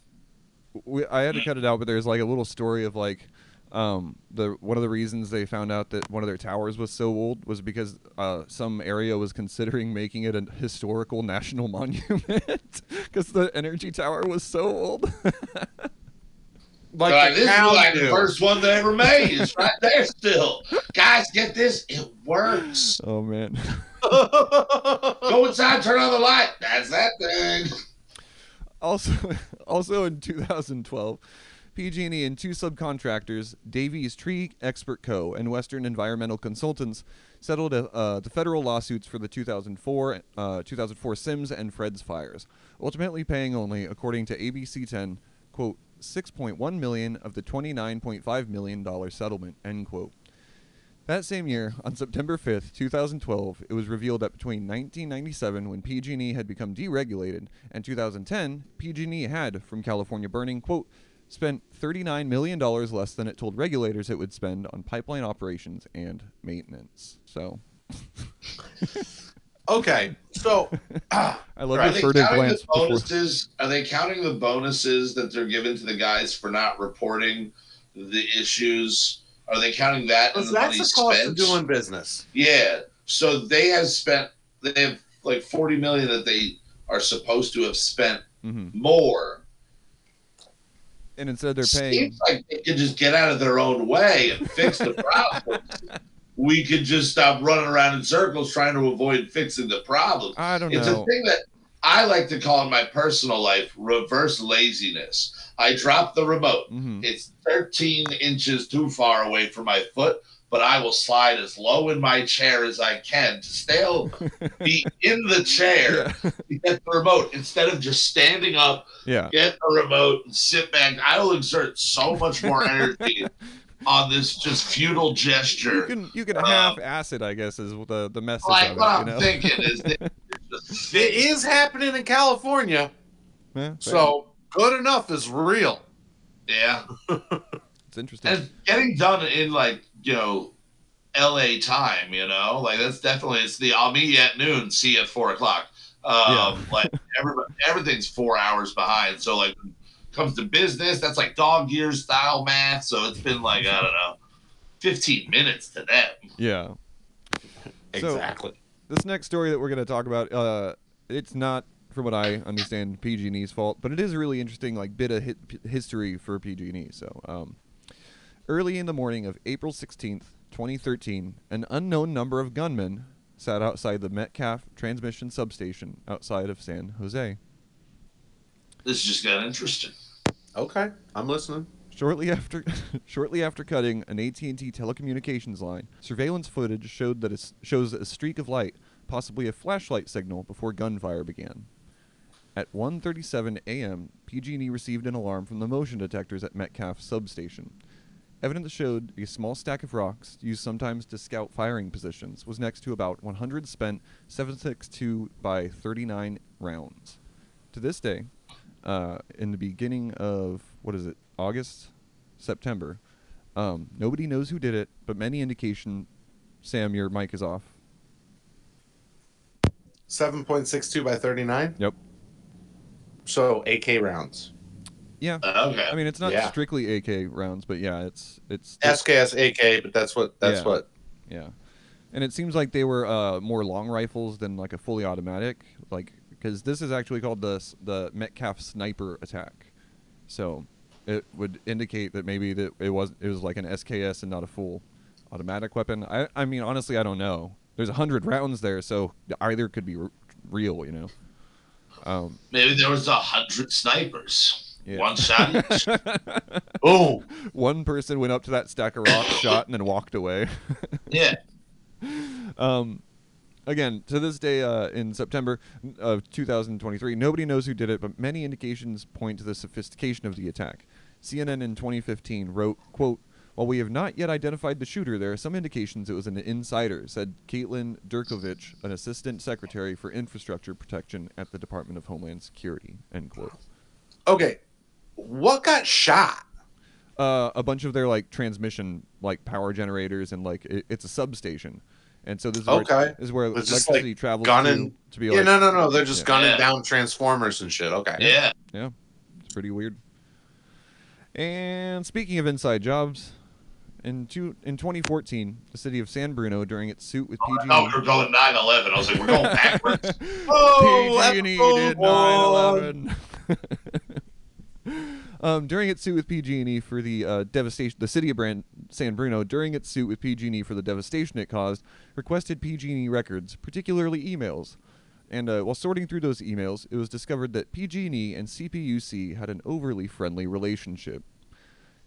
we, I had to cut it out, but there's like a little story of like um, the one of the reasons they found out that one of their towers was so old was because uh, some area was considering making it a historical national [laughs] monument because the energy tower was so old. [laughs] Like, like, this is like the first one they ever made. [laughs] It's right there still. Guys, get this. It works. oh man. Go inside, turn on the light. That's that thing. Also, also in 2012, PG&E and two subcontractors, Davey Tree Expert Co. and Western Environmental Consultants, settled uh, the federal lawsuits for the 2004, uh, 2004 Sims and Fred's fires, ultimately paying only, according to ABC 10, quote, 6.1 million of the 29.5 million dollar settlement, end quote. That same year, on September 5th, 2012, it was revealed that between 1997, when PG&E had become deregulated, and 2010, PG&E had, from California burning, quote, spent $39 million less than it told regulators it would spend on pipeline operations and maintenance. So [laughs] Okay, so [laughs] I love Are your they furtive counting glance. the before- bonuses? Are they counting the bonuses that they're giving to the guys for not reporting the issues? Are they counting that? in the that's money the cost spent? of doing business. Yeah. So they have spent. They have like forty million that they are supposed to have spent Mhm. more. And instead they're paying. Seems like they could just get out of their own way and fix the problem. we could just stop running around in circles trying to avoid fixing the problem. I don't It's know. a thing that I like to call in my personal life reverse laziness. I drop the remote. Mhm. It's 13 inches too far away from my foot, but I will slide as low in my chair as I can to still [laughs] be in the chair Yeah. to get the remote instead of just standing up, yeah. get the remote, and sit back. I will exert so much more energy [laughs] on this just futile You gesture. can you can Um, half acid, I guess, is the the message Like of what it. I'm You know? thinking is that [laughs] it's just It is happening in California, Yeah, so good enough is real. yeah. it's interesting. and getting done in like you know la time you know like that's definitely it's the i'll meet you at noon see you at four o'clock um Yeah. [laughs] like everybody, everything's four hours behind so like when it comes to business that's like dog years style math so it's been like i don't know 15 minutes to them yeah. So- Exactly. This next story that we're going to talk about, uh, it's not, from what I understand, PG&E's fault, but it is a really interesting like bit of hi- history for PG&E. So, um, early in the morning of April sixteenth, twenty thirteen, an unknown number of gunmen sat outside the Metcalf transmission substation outside of San Jose. this just got interesting okay, I'm listening. Shortly after, [laughs] shortly after cutting an AT&T telecommunications line, surveillance footage showed that it shows a streak of light, possibly a flashlight signal, before gunfire began. At 1:37 a.m., PG&E received an alarm from the motion detectors at Metcalf substation. Evidence showed a small stack of rocks, used sometimes to scout firing positions, was next to about 100 spent 7.62 by 39 rounds. To this day, uh, in the beginning of what is it, August, September, um, nobody knows who did it, but many indication. Sam, your mic is off. Seven point six two by thirty nine. Yep. So AK rounds. Yeah. okay I mean, it's not Yeah. strictly AK rounds, but yeah, it's it's SKS AK, but that's what that's Yeah. what. Yeah, and it seems like they were uh, more long rifles than like a fully automatic, like because this is actually called the the Metcalf sniper attack. So it would indicate that maybe that it was it was like an SKS and not a full automatic weapon. I I mean honestly I don't know. There's a hundred rounds there, so either could be r- real, you know. Um, maybe there was a hundred snipers Yeah. one shot [laughs] each. Boom. one person went up to that stack of rocks, [coughs] shot, and then walked away. yeah um, again, to this day, uh, in September of 2023, nobody knows who did it, but many indications point to the sophistication of the attack. CNN in 2015 wrote, "quote While we have not yet identified the shooter, there are some indications it was an insider," said Caitlin Durkovich, an assistant secretary for infrastructure protection at the Department of Homeland Security. End quote. Okay. What got shot? uh, a bunch of their like transmission like power generators and like it, it's a substation and so this is where, this is where It's just, electricity like, travels gunning- to, to be Yeah, like no, no, no. They're just Yeah. gunning Yeah. down transformers and shit. Okay. yeah yeah it's pretty weird and speaking of inside jobs in two, in 2014 the city of San Bruno during its suit with PG&E no we're going 9-11 i was like we're going [laughs] backwards Oh, PG&E did one. 9/11. Um, during its suit with PG&E for the uh, devastation, the city of Brand- San Bruno, during its suit with PG&E for the devastation it caused, requested PG&E records, particularly emails. And uh, while sorting through those emails, it was discovered that PG&E and CPUC had an overly friendly relationship.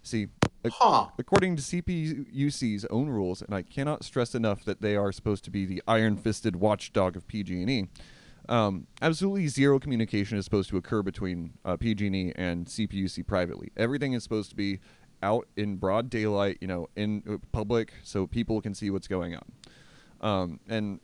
See, ac- Huh. According to CPUC's own rules, and I cannot stress enough that they are supposed to be the iron-fisted watchdog of PG&E, um, absolutely zero communication is supposed to occur between uh, PG&E and CPUC privately. Everything is supposed to be out in broad daylight, you know, in uh, public, so people can see what's going on. Um, and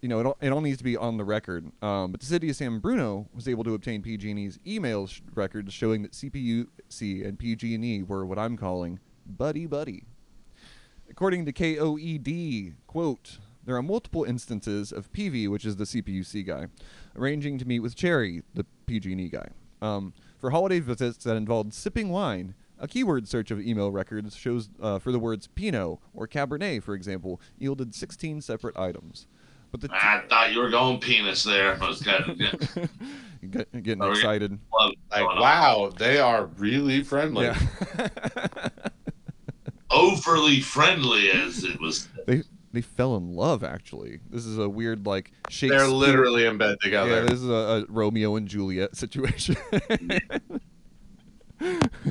you know, it all, it all needs to be on the record. Um, but the city of San Bruno was able to obtain PG&E's email sh- records showing that CPUC and PG&E were what I'm calling buddy buddy. According to KQED, quote, there are multiple instances of Peevey, which is the CPUC guy, arranging to meet with Cherry, the PG&E guy, um, for holiday visits that involved sipping wine. A keyword search of email records shows uh, for the words Pinot or Cabernet, for example, yielded 16 separate items. But the I thought you were going penis there. I was kind of, yeah, Get- getting Oh, excited. love Like, wow, they are really friendly. Yeah. overly friendly as it was. they they fell in love actually. This is a weird like Shakespeare. They're literally in bed together. yeah. This is a, a Romeo and Juliet situation.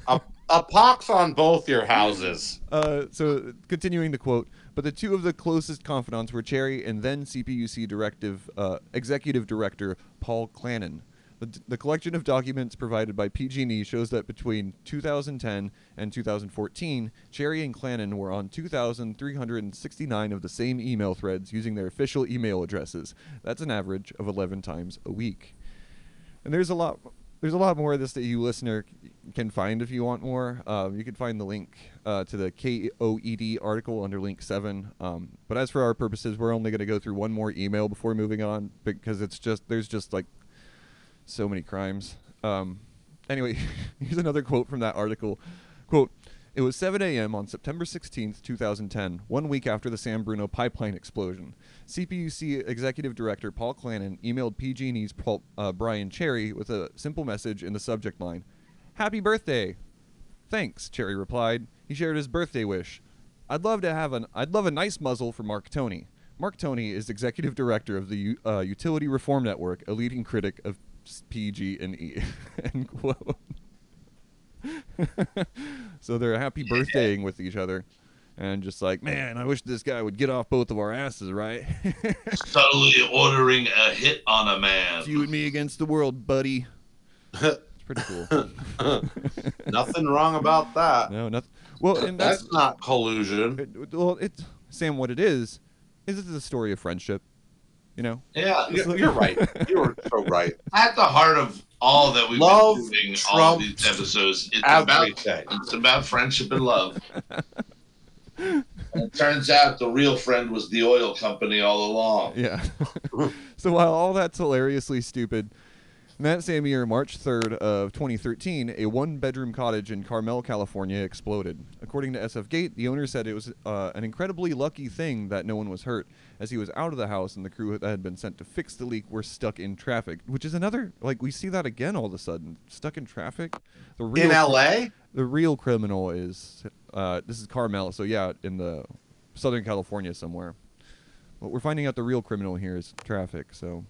a, a pox on both your houses. Uh, so continuing the quote, but the two of the closest confidants were Cherry and then CPUC directive uh, executive director Paul Clanon. The, the collection of documents provided by PG&E shows that between 2010 and 2014, Cherry and Clanon were on 2,369 of the same email threads using their official email addresses. That's an average of 11 times a week. And there's a lot there's a lot more of this that you listener can find if you want more. Um, you can find the link uh, to the KQED article under link seven. Um, but as for our purposes, we're only going to go through one more email before moving on because it's just there's just like so many crimes. Um, anyway, [laughs] here's another quote from that article. Quote, it was 7 a.m. on September 16th, 2010, one week after the San Bruno pipeline explosion. CPUC Executive Director Paul Clanon emailed PG&E's Paul, uh, Brian Cherry with a simple message in the subject line, Happy birthday! Thanks, Cherry replied. He shared his birthday wish. I'd love to have an I'd love a nice muzzle for Mark Toney. Mark Toney is executive director of the U- uh, Utility Reform Network, a leading critic of PG and E. [laughs] End quote. [laughs] so they're happy birthdaying with each other, and just like, man, I wish this guy would get off both of our asses, right? [laughs] Subtly ordering a hit on a man. you and me against the world, buddy. It's pretty cool. Nothing wrong about that. no, nothing. Well, and that's, That's not collusion. it, well, it's Sam. What it is is it's a story of friendship. You know, Yeah, You're, you're right. You're so right. [laughs] at the heart of all that we've Love been doing, all these episodes, it's about Everything. it's about friendship and love. [laughs] and it turns out the real friend was the oil company all along. Yeah. [laughs] so while all that's hilariously stupid, that same year, March 3rd of 2013, a one-bedroom cottage in Carmel, California exploded. According to SF Gate, the owner said it was uh, an incredibly lucky thing that no one was hurt, as he was out of the house and the crew that had been sent to fix the leak were stuck in traffic, which is another like we see that again all of a sudden. Stuck in traffic. The real In LA? the real criminal is uh, this is Carmel, so yeah, in the Southern California somewhere. But we're finding out the real criminal here is traffic. So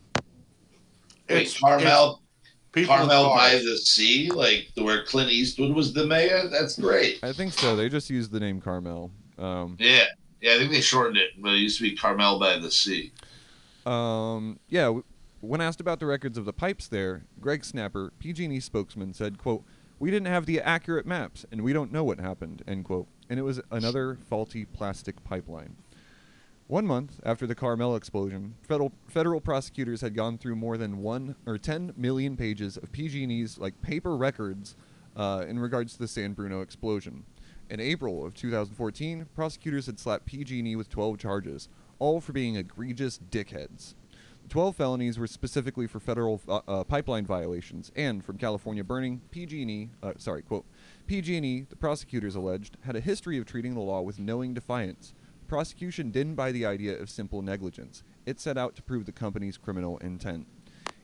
Wait, Carmel, people Carmel by the sea, like the, where Clint Eastwood was the mayor. That's great. I think so. They just used the name Carmel. Um, Yeah, yeah. I think they shortened it, but it used to be Carmel by the sea. um, yeah. When asked about the records of the pipes there, Greg Snapper, PG&E spokesman, said, "quote We didn't have the accurate maps, and we don't know what happened." End quote. And it was another faulty plastic pipeline. One month after the Carmel explosion, federal federal prosecutors had gone through more than one or 10 million pages of PG&E's like paper records uh, in regards to the San Bruno explosion. In April of 2014, prosecutors had slapped PG&E with 12 charges, all for being egregious dickheads. The 12 felonies were specifically for federal uh, uh, pipeline violations, and from California burning, PG&E, uh, sorry, quote, PG&E, the prosecutors alleged, had a history of treating the law with knowing defiance. The prosecution didn't buy the idea of simple negligence. It set out to prove the company's criminal intent.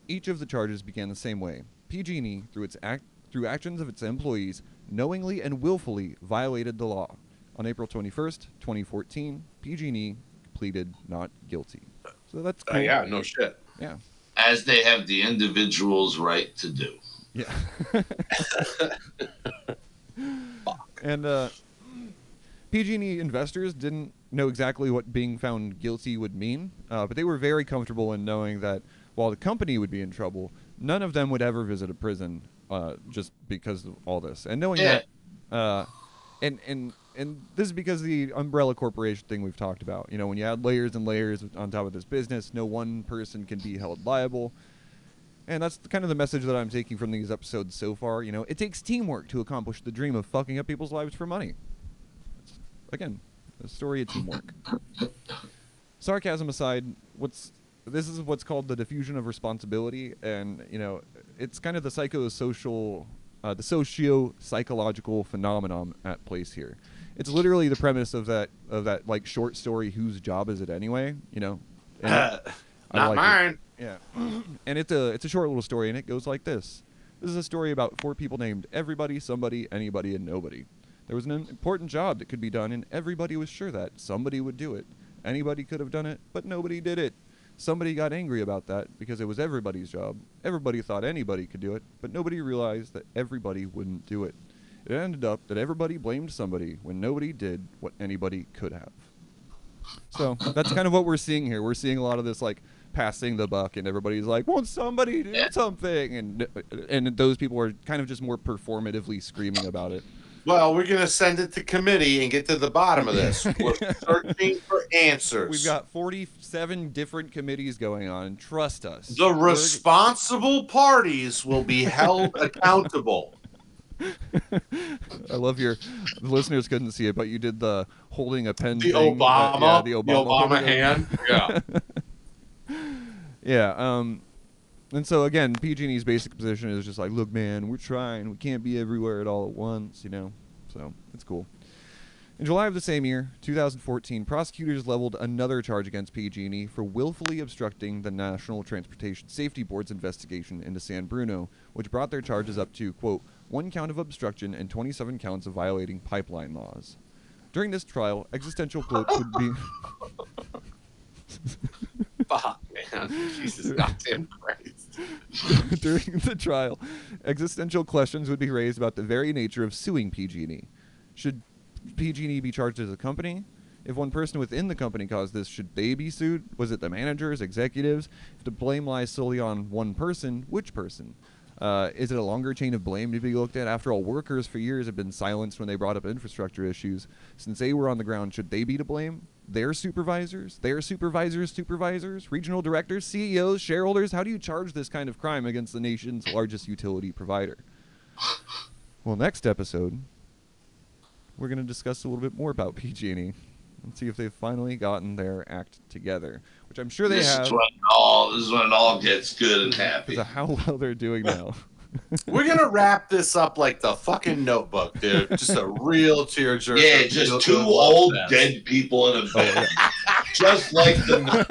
Each of the charges began the same way. PG&E, through its act, through actions of its employees, knowingly and willfully violated the law. On April 21st, 2014, PG&E pleaded not guilty. So that's Uh, yeah, no shit. Yeah. As they have the individual's right to do. Yeah. [laughs] [laughs] and uh, PG&E investors didn't know exactly what being found guilty would mean, uh, but they were very comfortable in knowing that while the company would be in trouble, none of them would ever visit a prison uh, just because of all this. And knowing Yeah. that, uh, and and and this is because of the umbrella corporation thing we've talked about. You know, when you add layers and layers on top of this business, no one person can be held liable. And that's kind of the message that I'm taking from these episodes so far. You know, it takes teamwork to accomplish the dream of fucking up people's lives for money. Again, a story of teamwork. [laughs] Sarcasm aside, what's this is what's called the diffusion of responsibility, and you know, it's kind of the psychosocial, uh, the socio-psychological phenomenon at place here. It's literally the premise of that of that like short story. Whose job is it anyway? You know, [laughs] I Not like it. mine. Yeah, and it's a it's a short little story, and it goes like this. This is a story about four people named everybody, somebody, anybody, and nobody. There was an important job that could be done, and everybody was sure that somebody would do it. Anybody could have done it, but nobody did it. Somebody got angry about that because it was everybody's job. Everybody thought anybody could do it, but nobody realized that everybody wouldn't do it. It ended up that everybody blamed somebody when nobody did what anybody could have. So that's kind of what we're seeing here. We're seeing a lot of this like passing the buck, and everybody's like, "Won't somebody do something?" And uh, and those people are kind of just more performatively screaming about it. Well, we're gonna send it to committee and get to the bottom of this. [laughs] We're searching for answers. We've got 47 different committees going on. Trust us. the We're- responsible parties will be held [laughs] accountable. I love your the listeners couldn't see it, but you did the holding a pen. The thing, uh, Obama, yeah, the the Obama, Obama, hand. Yeah. [laughs] Yeah. Um, and so again, PG&E's basic position is just like, look, man, we're trying. We can't be everywhere at all at once, you know. So it's cool. In July of the same year, 2014, prosecutors leveled another charge against PG&E for willfully obstructing the National Transportation Safety Board's investigation into San Bruno, which brought their charges up to quote one count of obstruction and 27 counts of violating pipeline laws. During this trial, existential quotes would be. [laughs] [laughs] Fuck, man. Jesus goddamn Christ. [laughs] During the trial, existential questions would be raised about the very nature of suing PG&E. Should PG&E be charged as a company? If one person within the company caused this, should they be sued? Was it the managers, executives? If the blame lies solely on one person, which person? Uh, is it a longer chain of blame to be looked at? After all, workers for years have been silenced when they brought up infrastructure issues. Since they were on the ground, should they be to blame? Their supervisors? Their supervisors' supervisors? Regional directors? CEOs? Shareholders? How do you charge this kind of crime against the nation's largest utility provider? Well, next episode, we're going to discuss a little bit more about PG&E and see if they've finally gotten their act together, which I'm sure they this have is when it all this is when it all gets good and happy. because of how well they're doing now. [laughs] We're gonna wrap this up like the fucking notebook, dude. Just a real tearjerker. Yeah, Real just two old dead people in a Oh, bed, yeah. [laughs] just like the.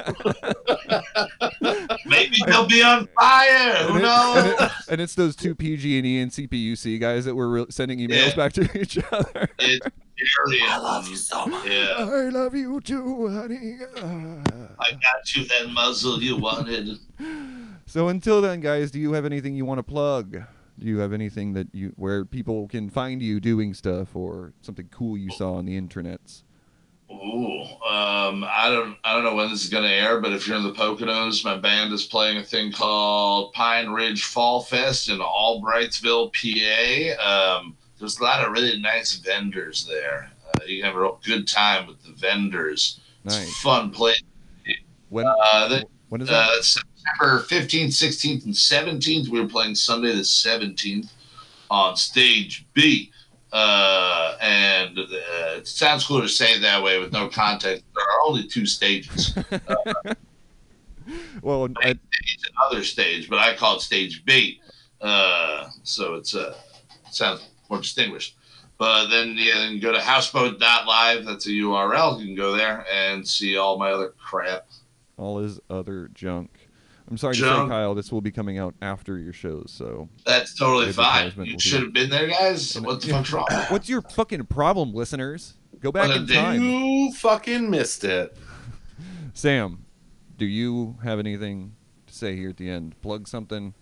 [laughs] Maybe they'll be on fire. Who and, it- knows? and, it- and it's those two PG&E and CPUC guys that were re- sending emails Yeah. back to [laughs] each other. It's serious. I love you so much. Yeah, I love you too, honey. I got you that muzzle you wanted. So until then, guys, do you have anything you want to plug? Do you have anything that you where people can find you doing stuff or something cool you saw on the internets? Ooh, um, I don't, I don't know when this is gonna air, but if you're in the Poconos, my band is playing a thing called Pine Ridge Fall Fest in Albrightsville, PA. Um, there's a lot of really nice vendors there. Uh, you can have a real good time with the vendors. It's a fun place. When Uh, the, when is that? uh, September 15th, 16th, and 17th. We were playing Sunday the 17th on stage B. Uh, and uh, it sounds cool to say it that way with no context. There are only two stages. [laughs] well, I, It's another stage, but I call it stage B. Uh, so it's uh, sounds more distinguished. But then yeah, then go to houseboat.live. That's a URL. You can go there and see all my other crap. all his other junk. I'm sorry to say, Kyle, this will be coming out after your shows. So, That's totally fine. You should have been there, guys. What the fuck's wrong? [coughs] what's your fucking problem, listeners? Go back What in a time. You fucking missed it. Sam, do you have anything to say here at the end? Plug something.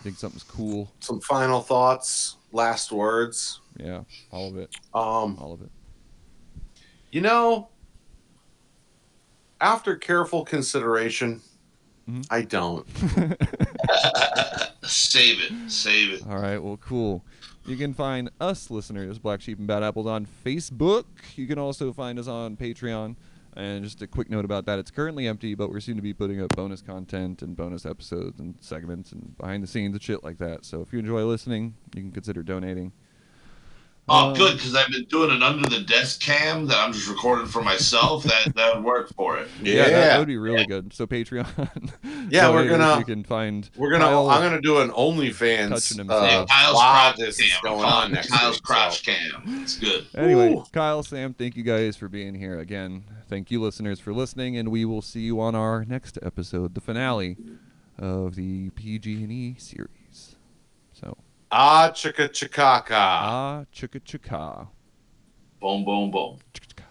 Think something's cool? Some final thoughts, last words. Yeah, all of it, Um, all of it. you know, after careful consideration, Mhm. I don't. [laughs] Save it. Save it. All right, well, cool. You can find us listeners, Black Sheep and Bad Apples, on Facebook. You can also find us on Patreon. And just a quick note about that: it's currently empty, but we're soon to be putting up bonus content and bonus episodes and segments and behind the scenes and shit like that. So if you enjoy listening, you can consider donating. Oh, Um, good, because I've been doing an under the desk cam that I'm just recording for myself. [laughs] That that would work for it. Yeah, that, Yeah. that would be really good. So Patreon. [laughs] Yeah, we're gonna- You can find. We're gonna. Kyle- I'm gonna do an OnlyFans touching uh. Yeah, Kyle's while crotch this cam. is going on it next Kyle's week. crotch so. cam. It's good. Anyway, Ooh. Kyle, Sam, thank you guys for being here again. Thank you, listeners, for listening, and we will see you on our next episode, the finale of the PG&E series. Ah, chicka chikaka. ah, chicka chicka. Boom, boom, boom. Chicka chicka.